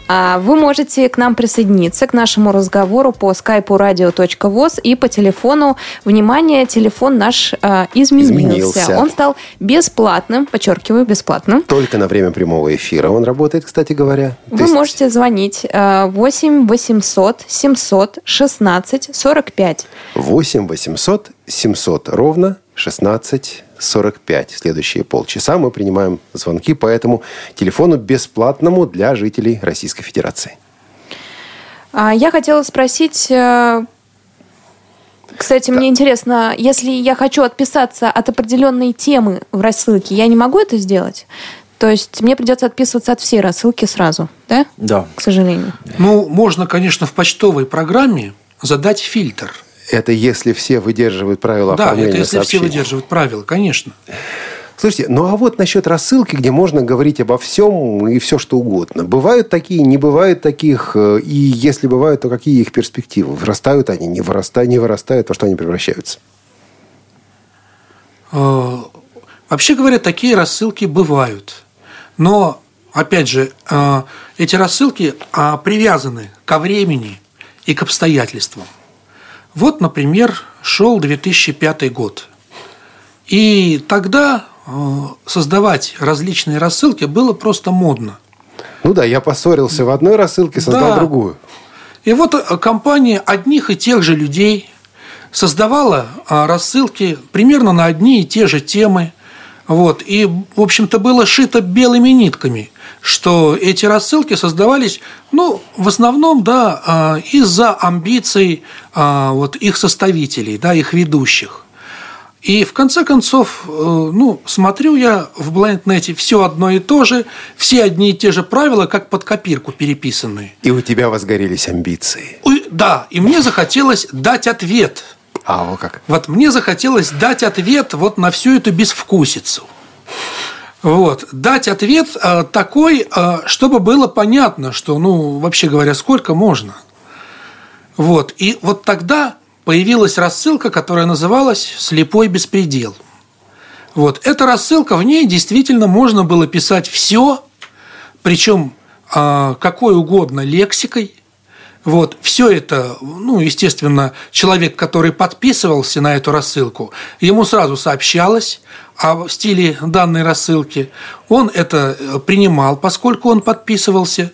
[SPEAKER 3] А вы можете к нам присоединиться к нашему разговору по скайпу radio.voz и по телефону. Внимание, телефон наш а, изменился.
[SPEAKER 2] Изменился.
[SPEAKER 3] Он стал бесплатным, подчеркиваю, бесплатным.
[SPEAKER 2] Только на время прямого эфира он работает, кстати говоря.
[SPEAKER 3] Вы
[SPEAKER 2] есть
[SPEAKER 3] можете звонить а, 8 800 700 16 45.
[SPEAKER 2] 8 800 700 ровно 16 45. Следующие полчаса мы принимаем звонки по этому телефону бесплатному для жителей Российской Федерации.
[SPEAKER 3] А, Я хотела спросить, э, кстати, мне интересно, если я хочу отписаться от определенной темы в рассылке, я не могу это сделать? То есть мне придется отписываться от всей рассылки сразу, да?
[SPEAKER 1] Да.
[SPEAKER 3] К сожалению.
[SPEAKER 4] Ну, можно, конечно, в почтовой программе задать фильтр.
[SPEAKER 2] Это если все выдерживают правила
[SPEAKER 4] Да,
[SPEAKER 2] оформления
[SPEAKER 4] это если все
[SPEAKER 2] сообщений.
[SPEAKER 4] выдерживают правила, конечно.
[SPEAKER 2] Слушайте, ну а вот насчет рассылки, где можно говорить обо всем и все что угодно. Бывают такие, не бывает таких, э, и если бывают, то какие их перспективы? Вырастают они, не вырастают, не вырастают, во что они превращаются?
[SPEAKER 4] Э, Вообще говоря, такие рассылки бывают. Но, опять же, э, эти рассылки а, привязаны ко времени и к обстоятельствам. Вот, например, шел 2005 год. И тогда э, создавать различные рассылки было просто модно.
[SPEAKER 2] Ну да, я поссорился в одной рассылке, создал
[SPEAKER 4] Да.
[SPEAKER 2] другую.
[SPEAKER 4] И вот э, компания одних и тех же людей создавала а, рассылки примерно на одни и те же темы. Вот. И, в общем-то, было шито белыми нитками, что эти рассылки создавались, ну, в основном, да, а, из-за амбиций а, вот, их составителей, да, их ведущих. И в конце концов, э, ну, смотрю я в блайнднете все одно и то же, все одни и те же правила, как под копирку переписанные.
[SPEAKER 2] И у тебя возгорелись амбиции.
[SPEAKER 4] Да, и мне захотелось дать ответ.
[SPEAKER 2] А, вот как?
[SPEAKER 4] Вот мне захотелось дать ответ вот на всю эту безвкусицу. Вот, дать ответ э, такой, э, чтобы было понятно, что, ну, вообще говоря, сколько можно. Вот, и вот тогда появилась рассылка, которая называлась «Слепой беспредел». Вот, эта рассылка, в ней действительно можно было писать все, причем а, какой угодно лексикой. Вот, все это, ну, естественно, человек, который подписывался на эту рассылку, ему сразу сообщалось о стиле данной рассылки. Он это э, принимал, поскольку он подписывался.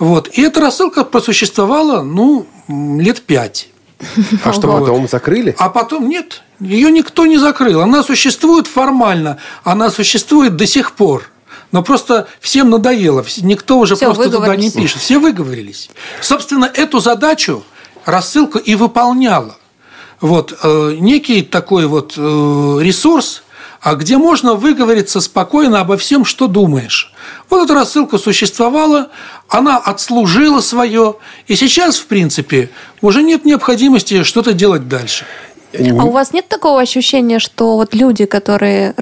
[SPEAKER 4] Вот. И эта рассылка просуществовала, ну, лет пять.
[SPEAKER 2] А что, потом закрыли?
[SPEAKER 4] А потом нет, ее никто не закрыл. Она существует формально, она существует до сих пор. Но просто всем надоело, никто уже
[SPEAKER 3] Всё,
[SPEAKER 4] просто туда не пишет. Все выговорились. Собственно, эту задачу рассылка и выполняла. Вот э, некий такой вот э, ресурс, а где можно выговориться спокойно обо всем, что думаешь. Вот эта рассылка существовала, она отслужила свое, и сейчас, в принципе, уже нет необходимости что-то делать дальше.
[SPEAKER 3] А у вас нет такого ощущения, что вот люди, которые...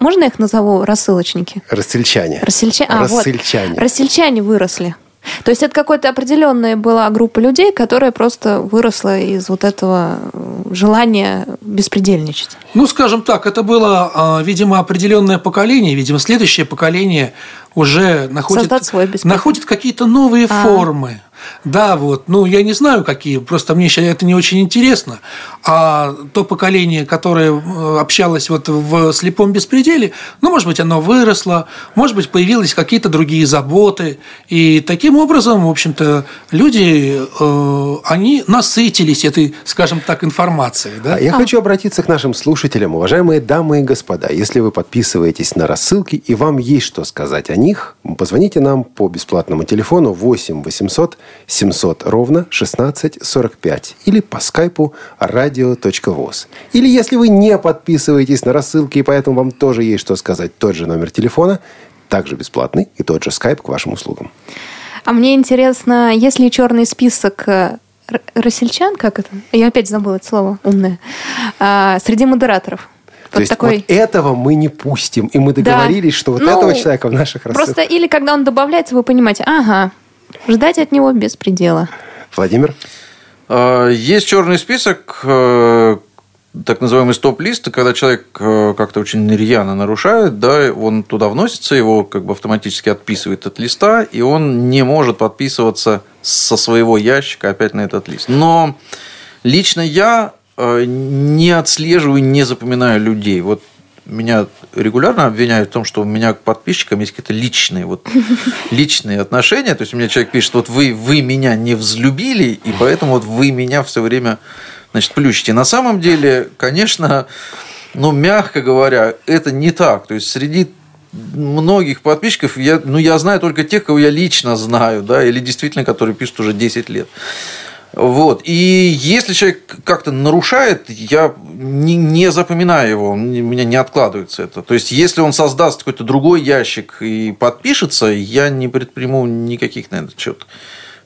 [SPEAKER 3] Можно их назову рассылочники?
[SPEAKER 2] Рассыльчане.
[SPEAKER 3] Рассыльчане. А,
[SPEAKER 2] Рассыльчане.
[SPEAKER 3] Вот. Рассыльчане выросли. То есть это какая-то определенная была группа людей, которая просто выросла из вот этого э, желания беспредельничать.
[SPEAKER 4] Ну, скажем так, это было, а, видимо, определенное поколение, видимо, следующее поколение уже находит, находит какие-то новые а. формы. Да, вот, ну, я не знаю, какие, просто мне сейчас это не очень интересно. А то поколение, которое э, общалось вот в слепом беспределе, ну, может быть, оно выросло, может быть, появились какие-то другие заботы. И таким образом, в общем-то, люди, э, они насытились этой, скажем так, информацией. Да?
[SPEAKER 2] Я а. хочу обратиться к нашим слушателям, уважаемые дамы и господа. Если вы подписываетесь на рассылки и вам есть что сказать о них, позвоните нам по бесплатному телефону 8 800 700 ровно 1645 или по скайпу radio.voz. Или если вы не подписываетесь на рассылки, и поэтому вам тоже есть что сказать, тот же номер телефона, также бесплатный, и тот же скайп к вашим услугам.
[SPEAKER 3] А мне интересно, есть ли черный список э, Рассельчан, как это? Я опять забыла это слово умное. А, среди модераторов.
[SPEAKER 2] То вот есть такой... вот этого мы не пустим. И мы договорились, да. что вот ну, этого человека в наших рассылках...
[SPEAKER 3] Просто или когда он добавляется, вы понимаете, ага, Ждать от него без предела.
[SPEAKER 2] Владимир?
[SPEAKER 1] А, есть черный список, э, так называемый стоп-лист, когда человек э, как-то очень рьяно нарушает, да, он туда вносится, его как бы автоматически отписывает от листа, и он не может подписываться со своего ящика опять на этот лист. Но лично я э, не отслеживаю, не запоминаю людей. Вот меня регулярно обвиняют в том, что у меня к подписчикам есть какие-то личные, вот, личные отношения. То есть у меня человек пишет, вот вы, вы меня не взлюбили, и поэтому вот вы меня все время значит, плющите. На самом деле, конечно, ну, мягко говоря, это не так. То есть среди многих подписчиков я, ну, я знаю только тех, кого я лично знаю, да, или действительно, которые пишут уже 10 лет. Вот. И если человек как-то нарушает, я не, не запоминаю его, у меня не откладывается это. То есть, если он создаст какой-то другой ящик и подпишется, я не предприму никаких на этот счет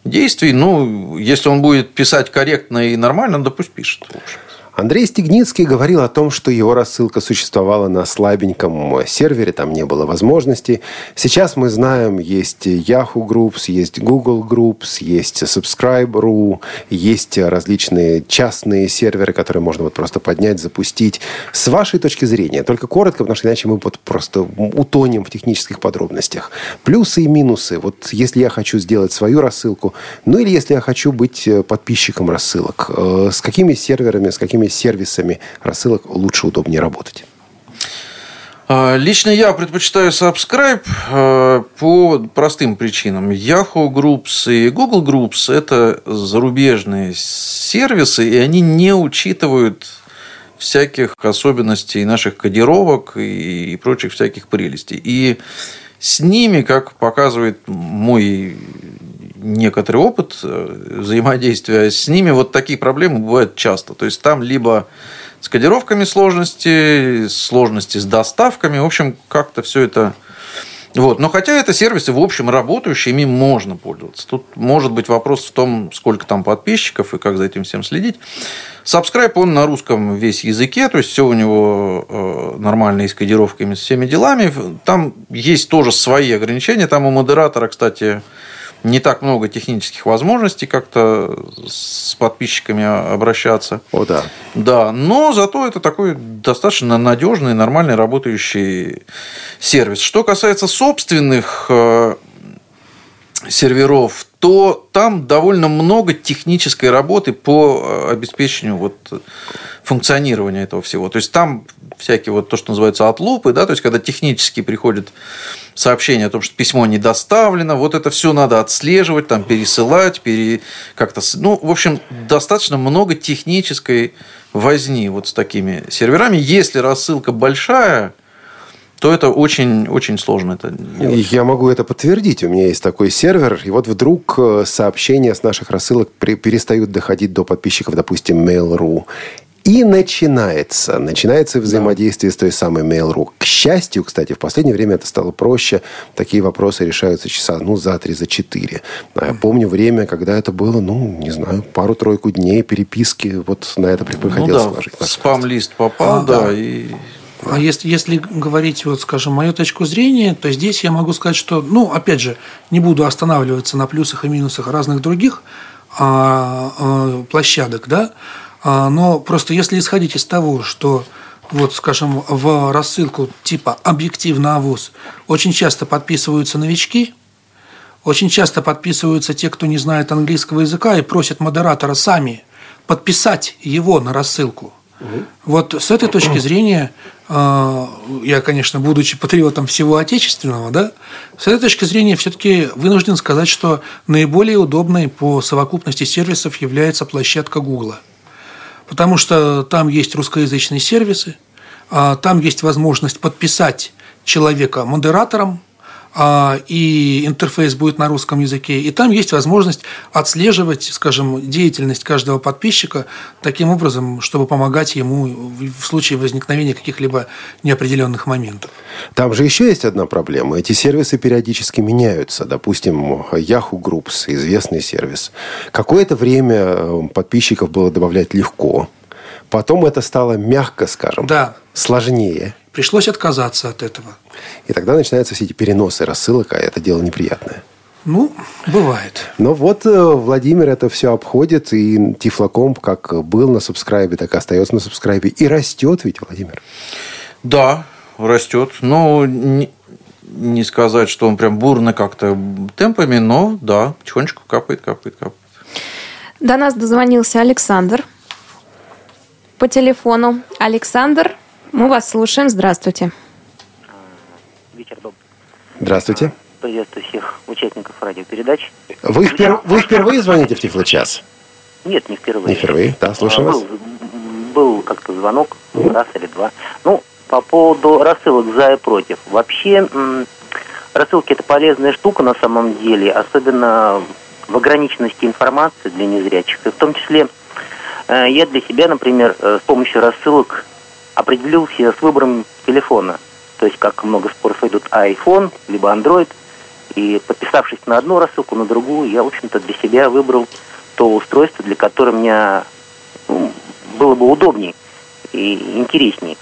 [SPEAKER 1] действий. Ну, если он будет писать корректно и нормально, да пусть пишет. Общем.
[SPEAKER 2] Андрей Стегницкий говорил о том, что его рассылка существовала на слабеньком сервере, там не было возможности. Сейчас мы знаем, есть Yahoo Groups, есть Google Groups, есть Subscribe.ru, есть различные частные серверы, которые можно вот просто поднять, запустить. С вашей точки зрения, только коротко, потому что иначе мы вот просто утонем в технических подробностях. Плюсы и минусы. Вот если я хочу сделать свою рассылку, ну или если я хочу быть подписчиком рассылок, э, с какими серверами, с какими сервисами рассылок лучше, удобнее работать?
[SPEAKER 1] А, лично я предпочитаю Subscribe а, по простым причинам. Yahoo Groups и Google Groups – это зарубежные сервисы, и они не учитывают всяких особенностей наших кодировок и прочих всяких прелестей. И с ними, как показывает мой некоторый опыт э, взаимодействия с ними, вот такие проблемы бывают часто. То есть там либо с кодировками сложности, сложности с доставками, в общем, как-то все это вот. Но хотя это сервисы, в общем, работающие, ими можно пользоваться. Тут может быть вопрос в том, сколько там подписчиков и как за этим всем следить. Subscribe, он на русском весь языке, то есть все у него э, нормально и с кодировками, с всеми делами. Там есть тоже свои ограничения. Там у модератора, кстати, не так много технических возможностей как-то с подписчиками обращаться.
[SPEAKER 2] О, да.
[SPEAKER 1] Да, но зато это такой достаточно надежный, нормальный работающий сервис. Что касается собственных э, серверов, то там довольно много технической работы по э, обеспечению вот функционирования этого всего. То есть там всякие вот то, что называется отлупы, да, то есть когда технически приходит сообщение о том, что письмо не доставлено, вот это все надо отслеживать, там пересылать, пере... как-то, ну, в общем, достаточно много технической возни вот с такими серверами. Если рассылка большая, то это очень, очень сложно. Это
[SPEAKER 2] Я могу это подтвердить. У меня есть такой сервер, и вот вдруг э, сообщения с наших рассылок перестают доходить до подписчиков, допустим, Mail.ru. И начинается. Начинается взаимодействие с той самой Mail.ru. К счастью, кстати, в последнее время это стало проще. Такие вопросы решаются часа, ну, за три, за четыре. А я помню время, когда это было, ну, не знаю, пару-тройку дней переписки. Вот на это приходилось
[SPEAKER 1] ну, да,
[SPEAKER 2] сложить.
[SPEAKER 1] Спам-лист попал,
[SPEAKER 4] А,
[SPEAKER 1] да,
[SPEAKER 4] да.
[SPEAKER 1] и...
[SPEAKER 4] А если, если говорить, вот, скажем, мою точку зрения, то здесь я могу сказать, что, ну, опять же, не буду останавливаться на плюсах и минусах разных других а, а, площадок, да, а, но просто если исходить из того, что вот, скажем, в рассылку типа «Объективно АВОЗ» очень часто подписываются новички, очень часто подписываются те, кто не знает английского языка и просят модератора сами подписать его на рассылку. Вот с этой точки зрения, э, я, конечно, будучи патриотом всего отечественного, да, с этой точки зрения все-таки вынужден сказать, что наиболее удобной по совокупности сервисов является площадка Гугла. Потому что там есть русскоязычные сервисы, а, там есть возможность подписать человека модератором, а, и интерфейс будет на русском языке, и там есть возможность отслеживать, скажем, деятельность каждого подписчика таким образом, чтобы помогать ему в случае возникновения каких-либо неопределенных моментов.
[SPEAKER 2] Там же еще есть одна проблема. Эти сервисы периодически меняются. Допустим, Yahoo Groups, известный сервис. Какое-то время э, подписчиков было добавлять легко. Потом это стало, мягко скажем,
[SPEAKER 4] Да.
[SPEAKER 2] сложнее.
[SPEAKER 4] Пришлось отказаться от этого.
[SPEAKER 2] И тогда начинаются все эти переносы рассылок, а это дело неприятное.
[SPEAKER 4] Ну, бывает.
[SPEAKER 2] Но вот э, Владимир это все обходит, и Тифлокомп как был на субскрайбе, так и остается на субскрайбе. И растет ведь, Владимир.
[SPEAKER 1] Да, растет. Ну, не, не сказать, что он прям бурно как-то темпами, но да, потихонечку капает, капает, капает.
[SPEAKER 3] До нас дозвонился Александр по телефону. Александр, мы вас слушаем. Здравствуйте.
[SPEAKER 10] Вечер добрый.
[SPEAKER 2] Здравствуйте.
[SPEAKER 10] Приветствую всех участников радиопередач.
[SPEAKER 2] Вы, впер- вы впервые звоните в Тифлочас?
[SPEAKER 10] Нет, не впервые.
[SPEAKER 2] Не впервые, да, слушаем
[SPEAKER 10] А,
[SPEAKER 2] вас.
[SPEAKER 10] Был, был как-то звонок, раз или два. Ну, по поводу рассылок за и против. Вообще, рассылки это полезная штука на самом деле, особенно в ограниченности информации для незрячих. И в том числе я для себя, например, э, с помощью рассылок определился с выбором телефона. То есть, как много споров идут iPhone, либо Android. И подписавшись на одну рассылку, на другую, я, в общем-то, для себя выбрал то устройство, для которого мне ну, было бы удобней и интересней.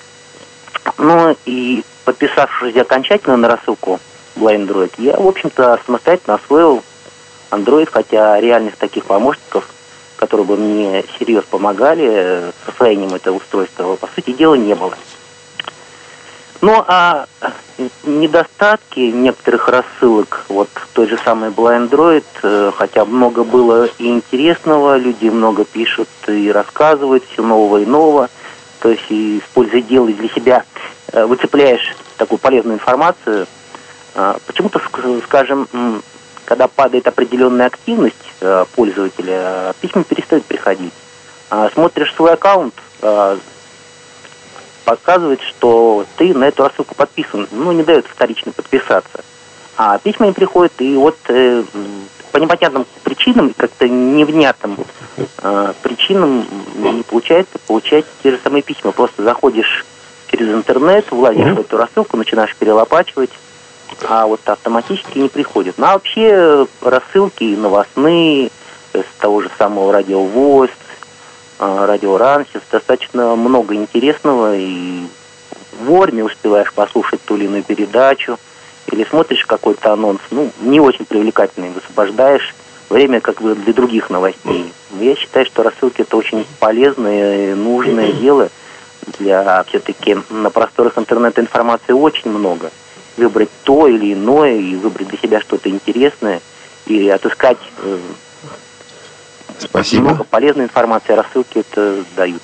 [SPEAKER 10] Ну и подписавшись окончательно на рассылку Blind Android, я, в общем-то, самостоятельно освоил Android, хотя реальных таких помощников, которые бы мне серьезно помогали э, с освоением этого устройства, по сути дела, не было. Ну, а недостатки некоторых рассылок, вот той же самой была Android, э, хотя много было и интересного, люди много пишут и рассказывают, все нового и нового, то есть и используя дело для себя, э, выцепляешь такую полезную информацию. Почему-то, ск- скажем, когда падает определенная активность э, пользователя, письма перестают приходить. А Смотришь свой аккаунт, а, показывает, что ты на эту рассылку подписан, ну, не дает вторично подписаться. А письма не приходят, и вот э, по непонятным причинам, как-то невнятным э, причинам не получается получать те же самые письма. Просто заходишь через интернет, влазишь в эту рассылку, начинаешь перелопачивать, а вот автоматически не приходят. Ну, а вообще э, рассылки новостные, э, с того же самого радио ВОЗ, э, радио Рансис, достаточно много интересного, и вовремя успеваешь послушать ту или иную передачу, или смотришь какой-то анонс, ну, не очень привлекательный, высвобождаешь время как бы для других новостей. Но Я считаю, что рассылки это очень полезное и нужное дело для все-таки на просторах интернета информации очень много. Выбрать то или иное и выбрать для себя что-то интересное и отыскать э,
[SPEAKER 2] Спасибо.
[SPEAKER 10] много полезной информации, а рассылки это дают.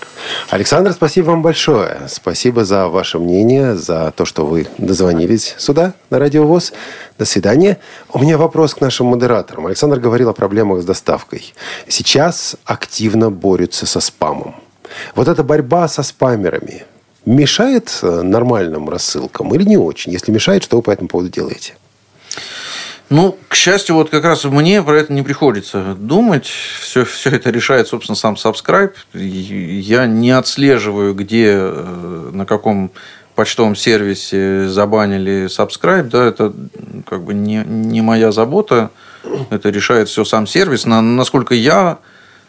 [SPEAKER 2] Александр, спасибо вам большое. Спасибо за ваше мнение, за то, что вы дозвонились сюда, на Радио ВОЗ. До свидания. У меня вопрос к нашим модераторам. Александр говорил о проблемах с доставкой. Сейчас активно борются со спамом. Вот эта борьба со спамерами мешает э, нормальным рассылкам или не очень? Если мешает, что вы по этому поводу делаете?
[SPEAKER 1] Ну, к счастью, вот как раз мне про это не приходится думать. Все, все это решает, собственно, сам Subscribe. Я не отслеживаю, где, э, на каком почтовом сервисе забанили Subscribe. Да, это как бы не, не моя забота. Это решает все сам сервис. Насколько я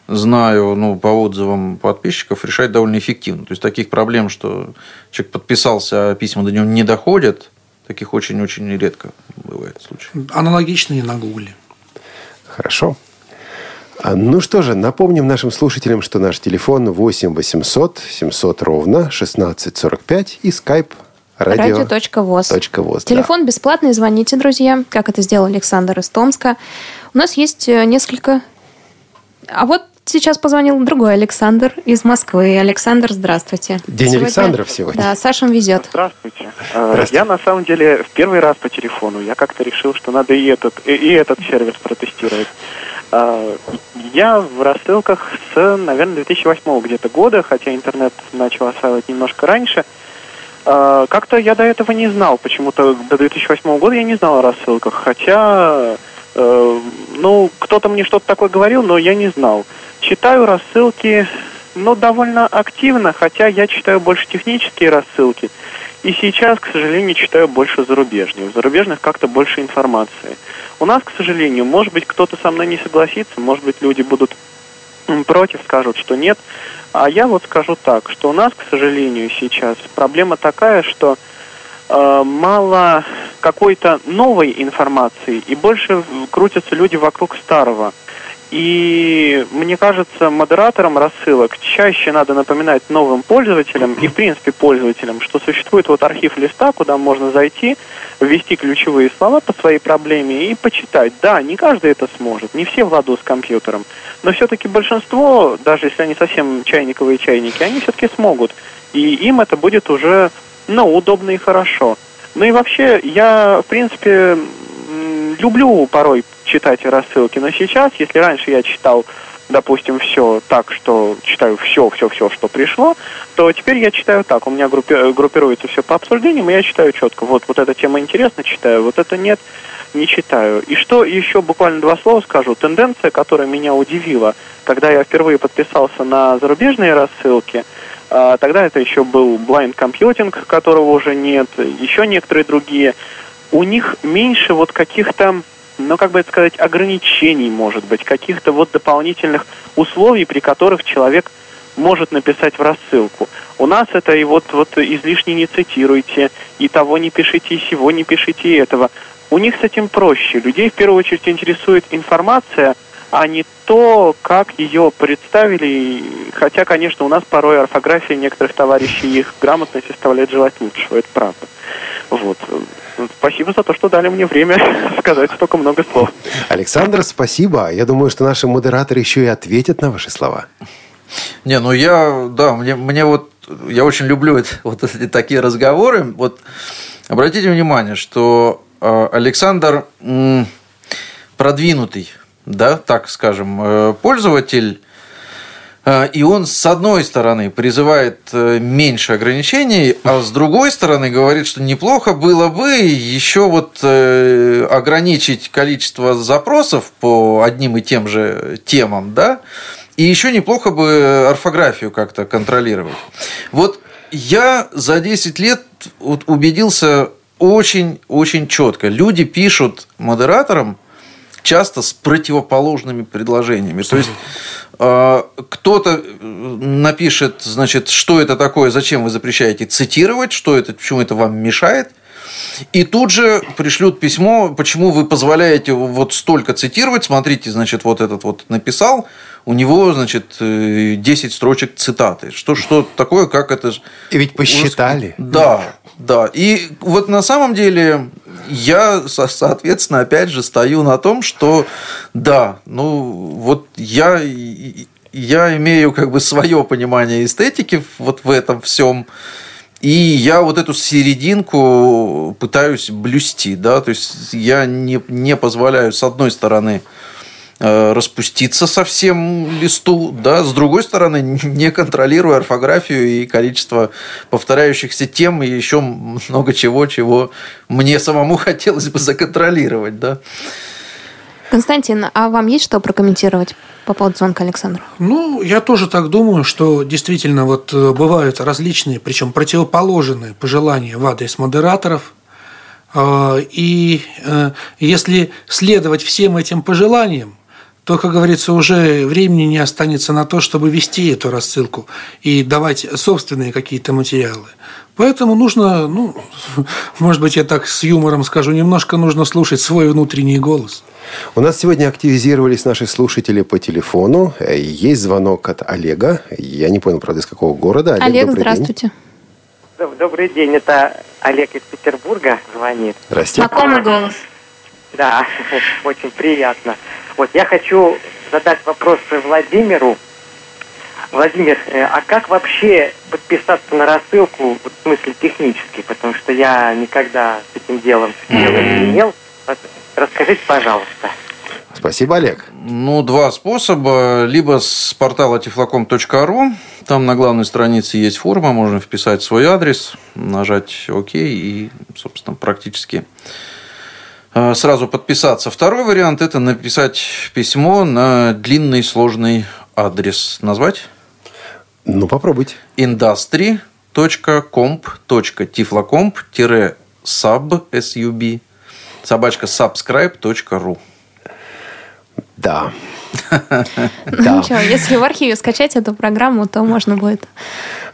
[SPEAKER 1] знаю, ну, по отзывам подписчиков, решает довольно эффективно. То есть, таких проблем, что человек подписался, а письма до него не доходят, таких очень-очень редко бывает случаев.
[SPEAKER 4] Аналогично и на Гугле.
[SPEAKER 2] Хорошо. А, ну что же, напомним нашим слушателям, что наш телефон 8 800 700 ровно 1645 и skype радио.
[SPEAKER 3] Радио.воз.
[SPEAKER 2] .воз,
[SPEAKER 3] Телефон
[SPEAKER 2] да.
[SPEAKER 3] бесплатный, звоните, друзья, как это сделал Александр из Томска. У нас есть э, несколько... А вот сейчас позвонил другой Александр из Москвы. Александр, здравствуйте.
[SPEAKER 2] День
[SPEAKER 3] Сегодня-
[SPEAKER 2] Александров сегодня.
[SPEAKER 3] Да, Сашам везет.
[SPEAKER 11] Здравствуйте. Э,
[SPEAKER 2] Здравствуйте.
[SPEAKER 11] Я на самом деле в первый раз по телефону. Я как-то решил, что надо и этот, и, и этот сервис протестировать. Э, Я в рассылках с, наверное, 2008 где-то года, хотя интернет начал осваивать немножко раньше. Э, Как-то я до этого не знал, почему-то до 2008 года я не знал о рассылках, хотя, ну, кто-то мне что-то такое говорил, но я не знал. Читаю рассылки, ну, довольно активно, хотя я читаю больше технические рассылки. И сейчас, к сожалению, читаю больше зарубежных. В зарубежных как-то больше информации. У нас, к сожалению, может быть, кто-то со мной не согласится, может быть, люди будут против, скажут, что нет. А я вот скажу так, что у нас, к сожалению, сейчас проблема такая, что э, мало какой-то новой информации, и больше крутятся люди вокруг старого. И мне кажется, модераторам рассылок чаще надо напоминать новым пользователям и, в принципе, пользователям, что существует вот архив листа, куда можно зайти, ввести ключевые слова по своей проблеме и почитать. Да, не каждый это сможет, не все в ладу с компьютером, но все-таки большинство, даже если они совсем чайниковые чайники, они все-таки смогут. И им это будет уже, ну, удобно и хорошо. Ну и вообще, я, в принципе, люблю порой читать рассылки, но сейчас, если раньше я читал, допустим, все так, что читаю все, все, все, что пришло, то теперь я читаю так. У меня группи- группируется все по обсуждениям, и я читаю четко. Вот, вот эта тема интересна, читаю, вот это нет, не читаю. И что еще буквально два слова скажу. Тенденция, которая меня удивила, когда я впервые подписался на зарубежные рассылки, а, тогда это еще был Blind Computing, которого уже нет, еще некоторые другие. У них меньше вот каких-то, ну как бы это сказать, ограничений, может быть, каких-то вот дополнительных условий, при которых человек может написать в рассылку. У нас это и вот, вот излишне не цитируйте, и того не пишите, и сего не пишите, и этого. У них с этим проще. Людей в первую очередь интересует информация, а не то, как ее представили. Хотя, конечно, у нас порой орфография некоторых товарищей их грамотность оставляет желать лучшего, это правда. Вот. Спасибо за то, что дали мне время сказать столько много слов.
[SPEAKER 2] Александр, спасибо. Я думаю, что наши модераторы еще и ответят на ваши слова.
[SPEAKER 1] Не, ну я, да, мне, мне вот, я очень люблю это, вот эти такие разговоры. Вот обратите внимание, что э, Александр продвинутый, да, так скажем, э, пользователь, э, и он, с одной стороны, призывает э, меньше ограничений, а с другой стороны говорит, что неплохо было бы еще вот ограничить количество запросов по одним и тем же темам, да, и еще неплохо бы орфографию как-то контролировать. Вот я за 10 лет убедился очень-очень четко. Люди пишут модераторам часто с противоположными предложениями. То есть э, кто-то напишет, значит, что это такое, зачем вы запрещаете цитировать, что это, почему это вам мешает. И тут же пришлют письмо, почему вы позволяете вот столько цитировать. Смотрите, значит, вот этот вот написал, у него, значит, э, 10 строчек цитаты. Что, что такое, как это...
[SPEAKER 2] И ведь посчитали.
[SPEAKER 1] Да, да. И вот на самом деле я, со- соответственно, опять же стою на том, что да, ну вот я, я имею как бы свое понимание эстетики вот в этом всем. И я вот эту серединку пытаюсь блюсти, да, то есть я не, не позволяю, с одной стороны, распуститься со всем листу, да, с другой стороны, не контролируя орфографию и количество повторяющихся тем и еще много чего, чего мне самому хотелось бы законтролировать, да.
[SPEAKER 3] Константин, а вам есть что прокомментировать по поводу звонка Александру?
[SPEAKER 4] Ну, я тоже так думаю, что действительно вот э, бывают различные, причем противоположные пожелания в адрес модераторов. А, и э, если следовать всем этим пожеланиям, то, как говорится, уже времени не останется на то, чтобы вести эту рассылку и давать собственные какие-то материалы. Поэтому нужно, ну, может быть, я так с юмором скажу, немножко нужно слушать свой внутренний голос.
[SPEAKER 2] У нас сегодня активизировались наши слушатели по телефону. Э, есть звонок от Олега. Я не понял, правда, из какого города.
[SPEAKER 3] Олег, Олег здравствуйте.
[SPEAKER 12] День. Добрый день, это Олег из Петербурга звонит.
[SPEAKER 2] Здравствуйте.
[SPEAKER 3] Знакомый голос.
[SPEAKER 12] Да, очень приятно. Вот я хочу задать вопрос Владимиру. Владимир, э, а как вообще подписаться на рассылку, в смысле технически, потому что я никогда с этим делом не имел. Расскажите, пожалуйста.
[SPEAKER 2] Спасибо, Олег.
[SPEAKER 1] Ну, два способа. Либо с портала tiflocom.ru. Там на главной странице есть форма, можно вписать свой адрес, нажать ОК и, собственно, практически сразу подписаться. Второй вариант – это написать письмо на длинный сложный адрес. Назвать?
[SPEAKER 2] Ну, попробуйте.
[SPEAKER 1] industry.comp.tiflocomp-sub, собачка subscribe.ru.
[SPEAKER 2] Да.
[SPEAKER 3] Ну ничего, если в архиве скачать эту программу, то можно будет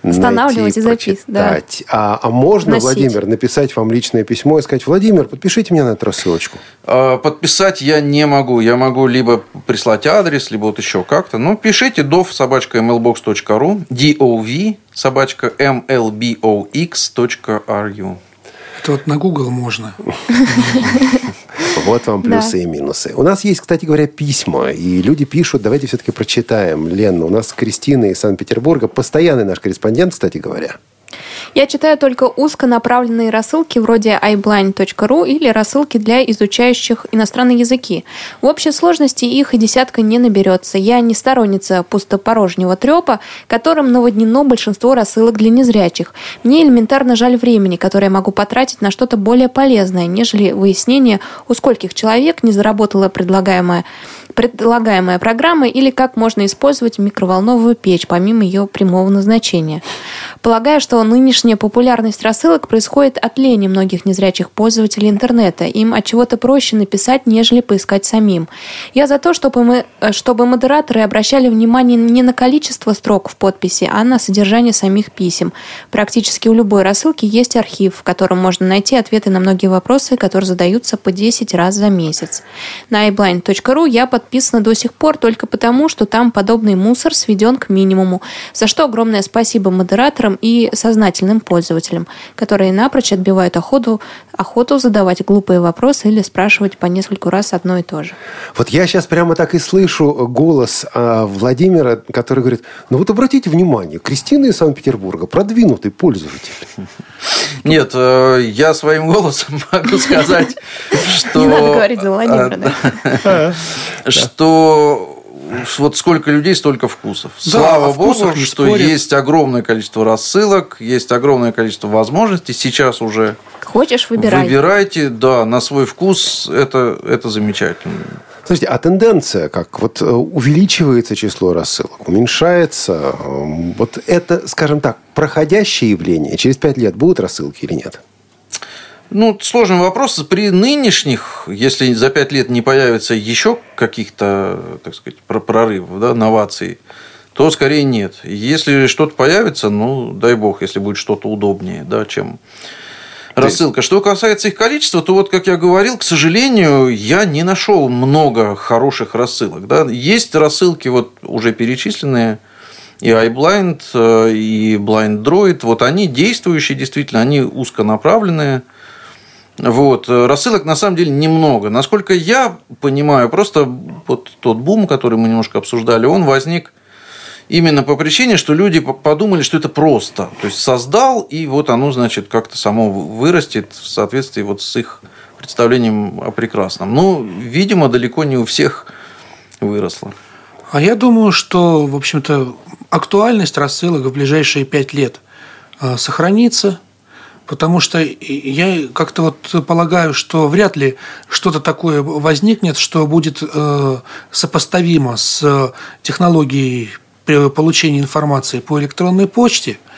[SPEAKER 3] устанавливать и записывать.
[SPEAKER 2] А, а можно, Владимир, написать вам личное письмо и сказать, Владимир, подпишите меня на эту рассылочку?
[SPEAKER 1] А, подписать я не могу. Я могу либо прислать адрес, либо вот еще как-то. Ну, пишите dov собачка mlbox.ru, dov собачка mlbox.ru.
[SPEAKER 4] Это вот на Google можно.
[SPEAKER 2] Вот вам плюсы да. и минусы. У нас есть, кстати говоря, письма, и люди пишут, давайте все-таки прочитаем. Лен, у нас Кристина из Санкт-Петербурга, постоянный наш корреспондент, кстати говоря.
[SPEAKER 3] Я читаю только узконаправленные рассылки вроде iblind.ru или рассылки для изучающих иностранные языки. В общей сложности их и десятка не наберется. Я не сторонница пустопорожнего трепа, которым наводнено большинство рассылок для незрячих. Мне элементарно жаль времени, которое я могу потратить на что-то более полезное, нежели выяснение, у скольких человек не заработала предлагаемая предлагаемая программа или как можно использовать микроволновую печь помимо ее прямого назначения. Полагаю, что нынешняя популярность рассылок происходит от лени многих незрячих пользователей интернета. Им от чего-то проще написать, нежели поискать самим. Я за то, чтобы, мы, чтобы модераторы обращали внимание не на количество строк в подписи, а на содержание самих писем. Практически у любой рассылки есть архив, в котором можно найти ответы на многие вопросы, которые задаются по 10 раз за месяц. На iblind.ru я под подписана до сих пор только потому, что там подобный мусор сведен к минимуму, за что огромное спасибо модераторам и сознательным пользователям, которые напрочь отбивают охоту, охоту задавать глупые вопросы или спрашивать по нескольку раз одно и то же.
[SPEAKER 2] Вот я сейчас прямо так и слышу голос а, Владимира, который говорит, ну вот обратите внимание, Кристина из Санкт-Петербурга, продвинутый пользователь.
[SPEAKER 1] Нет, э, я своим голосом могу сказать, что...
[SPEAKER 3] Не надо говорить за Владимира, да?
[SPEAKER 1] Что вот сколько людей, столько вкусов. Да, Слава богу, что спорят. есть огромное количество рассылок, есть огромное количество возможностей. Сейчас уже
[SPEAKER 3] Хочешь, выбирай.
[SPEAKER 1] Выбирайте, да, на свой вкус. Это, это замечательно.
[SPEAKER 2] Слушайте, а тенденция как? Вот э, увеличивается число рассылок, уменьшается. Эм, вот это, скажем так, проходящее явление. Через пять лет будут рассылки или нет?
[SPEAKER 1] Ну, сложный вопрос. При нынешних, если за пять лет не появится еще каких-то, так сказать, прорывов, да, новаций, то скорее нет. Если что-то появится, ну, дай бог, если будет что-то удобнее, да, чем рассылка. Что касается их количества, то вот, как я говорил, к сожалению, я не нашел много хороших рассылок. Да? Есть рассылки, вот уже перечисленные, и iBlind, э, и Blind Droid, вот они действующие, действительно, они узконаправленные. Вот. Рассылок на самом деле немного. Насколько я понимаю, просто вот тот бум, который мы немножко обсуждали, он возник Именно по причине, что люди подумали, что это просто. То есть создал, и вот оно, значит, как-то само вырастет в соответствии вот с их представлением о прекрасном. Ну, видимо, далеко не у всех выросла.
[SPEAKER 4] А я думаю, что, в общем-то, актуальность рассылок в ближайшие пять лет э, сохранится, потому что я как-то вот полагаю, что вряд ли что-то такое возникнет, что будет э, сопоставимо с технологией получения информации по электронной почте –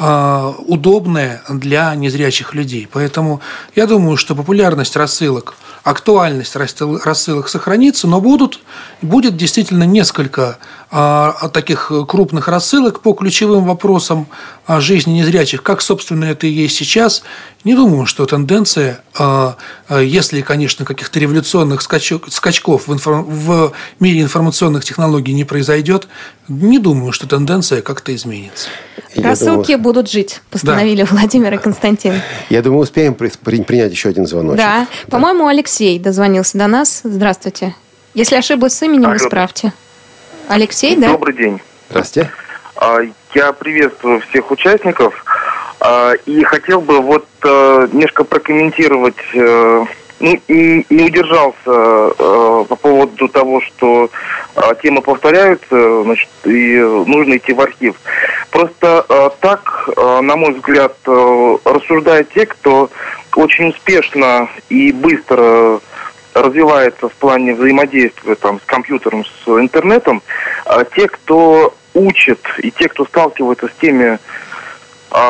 [SPEAKER 4] удобное для незрячих людей. Поэтому я думаю, что популярность рассылок, актуальность рассылок сохранится, но будут, будет действительно несколько а, таких крупных рассылок по ключевым вопросам жизни незрячих, как, собственно, это и есть сейчас. Не думаю, что тенденция, а, если, конечно, каких-то революционных скачков в, информ... в мире информационных технологий не произойдет, не думаю, что тенденция как-то изменится.
[SPEAKER 3] Рассылки думаю... будут жить, постановили да. Владимир и Константин.
[SPEAKER 2] Я думаю, успеем при... принять еще один звоночек.
[SPEAKER 3] Да. да. По-моему, Алексей дозвонился до нас. Здравствуйте. Если ошиблась с именем, Алло. исправьте. Алексей, да?
[SPEAKER 13] Добрый день.
[SPEAKER 2] Здравствуйте.
[SPEAKER 13] А, я приветствую всех участников а, и хотел бы вот э, немножко прокомментировать э, ну, и не удержался э, по поводу того, что темы повторяются, значит, и нужно идти в архив. Просто так, на мой взгляд, рассуждают те, кто очень успешно и быстро развивается в плане взаимодействия там, с компьютером, с интернетом, те, кто учит и те, кто сталкивается с теми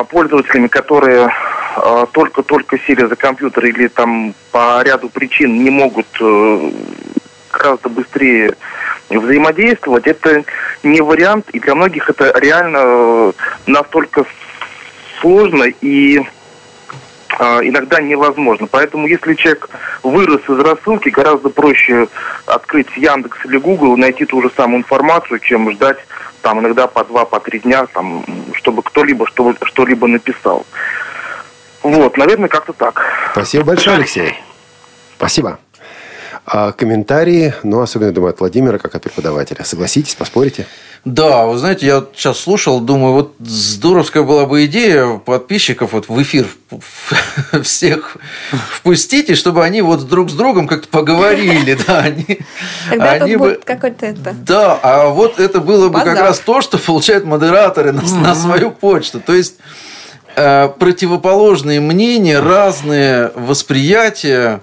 [SPEAKER 13] пользователями, которые а, только-только сели за компьютер или там по ряду причин не могут э, гораздо быстрее взаимодействовать, это не вариант, и для многих это реально э, настолько сложно и а, иногда невозможно. Поэтому если человек вырос из рассылки, гораздо проще открыть Яндекс или Google и найти ту же самую информацию, чем ждать там иногда по два, по три дня, там, чтобы кто-либо что-либо написал. Вот, наверное, как-то так.
[SPEAKER 2] Спасибо большое, Алексей. Спасибо. А комментарии, ну, особенно, думаю, от Владимира, как от преподавателя. Согласитесь, поспорите?
[SPEAKER 1] Да, вы знаете, я сейчас слушал, думаю, вот здоровская была бы идея подписчиков вот в эфир всех впустить, и чтобы они вот друг с другом как-то поговорили, да, они,
[SPEAKER 3] Тогда они бы, какой-то это.
[SPEAKER 1] Да, а вот это было бы как раз то, что получают модераторы на, на свою почту. То есть Э, противоположные мнения, разные восприятия.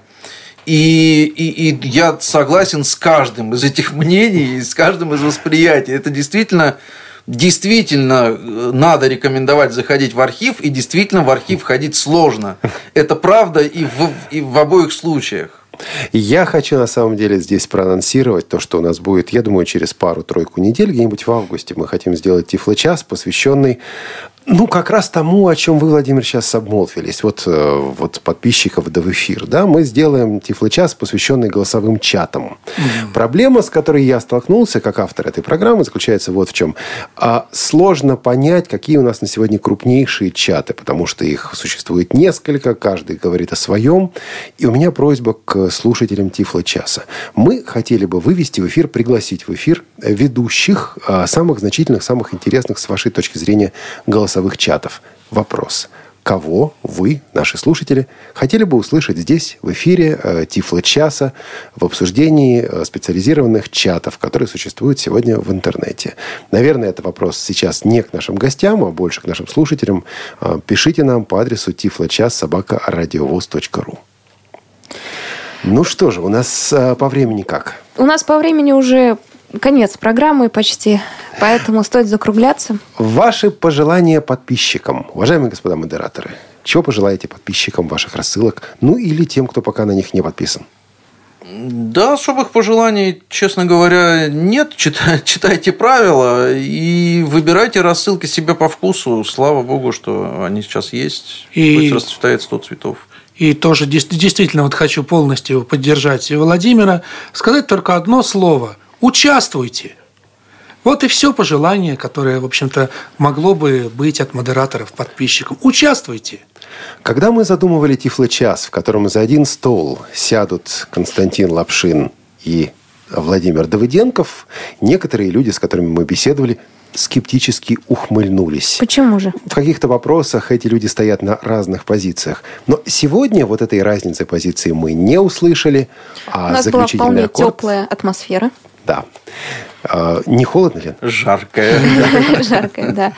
[SPEAKER 1] И, и, и я согласен с каждым из этих мнений, с каждым из восприятий. Это действительно, действительно э, надо рекомендовать заходить в архив, и действительно в архив ходить сложно. Это правда и в, и в обоих случаях.
[SPEAKER 2] Я хочу на самом деле здесь проанонсировать то, что у нас будет, я думаю, через пару-тройку недель, где-нибудь в августе мы хотим сделать Тифло-час, посвященный ну, как раз тому, о чем вы, Владимир, сейчас обмолвились. Вот, э, вот подписчиков да в эфир. Да? Мы сделаем Тифло-час, посвященный голосовым чатам. Mm-hmm. Проблема, с которой я столкнулся, как автор этой программы, заключается вот в чем. А, сложно понять, какие у нас на сегодня крупнейшие чаты, потому что их существует несколько, каждый говорит о своем. И у меня просьба к слушателям Тифло-часа. Мы хотели бы вывести в эфир, пригласить в эфир ведущих а, самых значительных, самых интересных, с вашей точки зрения, голосовых голосовых чатов. Вопрос. Кого вы, наши слушатели, хотели бы услышать здесь, в эфире э, Тифло-часа, в обсуждении э, специализированных чатов, которые существуют сегодня в интернете? Наверное, это вопрос сейчас не к нашим гостям, а больше к нашим слушателям. Э, пишите нам по адресу tifloчас собака радиовоз.ру. Ну что же, у нас э, по времени как?
[SPEAKER 3] У нас по времени уже конец программы почти, поэтому стоит закругляться.
[SPEAKER 2] Ваши пожелания подписчикам, уважаемые господа модераторы, чего пожелаете подписчикам ваших рассылок, ну или тем, кто пока на них не подписан?
[SPEAKER 1] Да, особых пожеланий, честно говоря, нет. Читайте правила и выбирайте рассылки себе по вкусу. Слава богу, что они сейчас есть. И... Пусть расцветает 100 цветов.
[SPEAKER 4] И тоже действительно вот хочу полностью поддержать Владимира. Сказать только одно слово – Участвуйте. Вот и все пожелание, которое, в общем-то, могло бы быть от модераторов подписчикам. Участвуйте.
[SPEAKER 2] Когда мы задумывали Тифло-час, в котором за один стол сядут Константин Лапшин и Владимир Давыденков, некоторые люди, с которыми мы беседовали, скептически ухмыльнулись.
[SPEAKER 3] Почему же?
[SPEAKER 2] В каких-то вопросах эти люди стоят на разных позициях. Но сегодня вот этой разницы позиции мы не услышали.
[SPEAKER 3] А У нас была вполне аккорд... теплая атмосфера.
[SPEAKER 2] Да. А, Не холодно, Лен?
[SPEAKER 1] Жаркое.
[SPEAKER 3] Жаркое, да.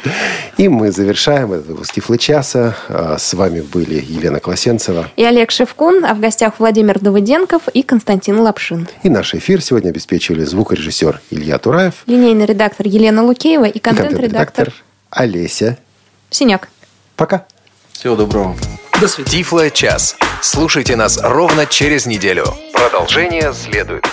[SPEAKER 2] И мы завершаем этот выпуск Тифлы часа. А, С вами были Елена Класенцева.
[SPEAKER 3] И Олег Шевкун, а в гостях Владимир Давыденков и Константин Лапшин.
[SPEAKER 2] И наш эфир сегодня обеспечивали звукорежиссер Илья Тураев
[SPEAKER 3] Линейный редактор Елена Лукеева и контент-редактор
[SPEAKER 2] Олеся.
[SPEAKER 3] Синяк.
[SPEAKER 2] Пока.
[SPEAKER 1] Всего доброго.
[SPEAKER 4] До свидания.
[SPEAKER 6] Тифло час. Слушайте нас ровно через неделю. Продолжение следует.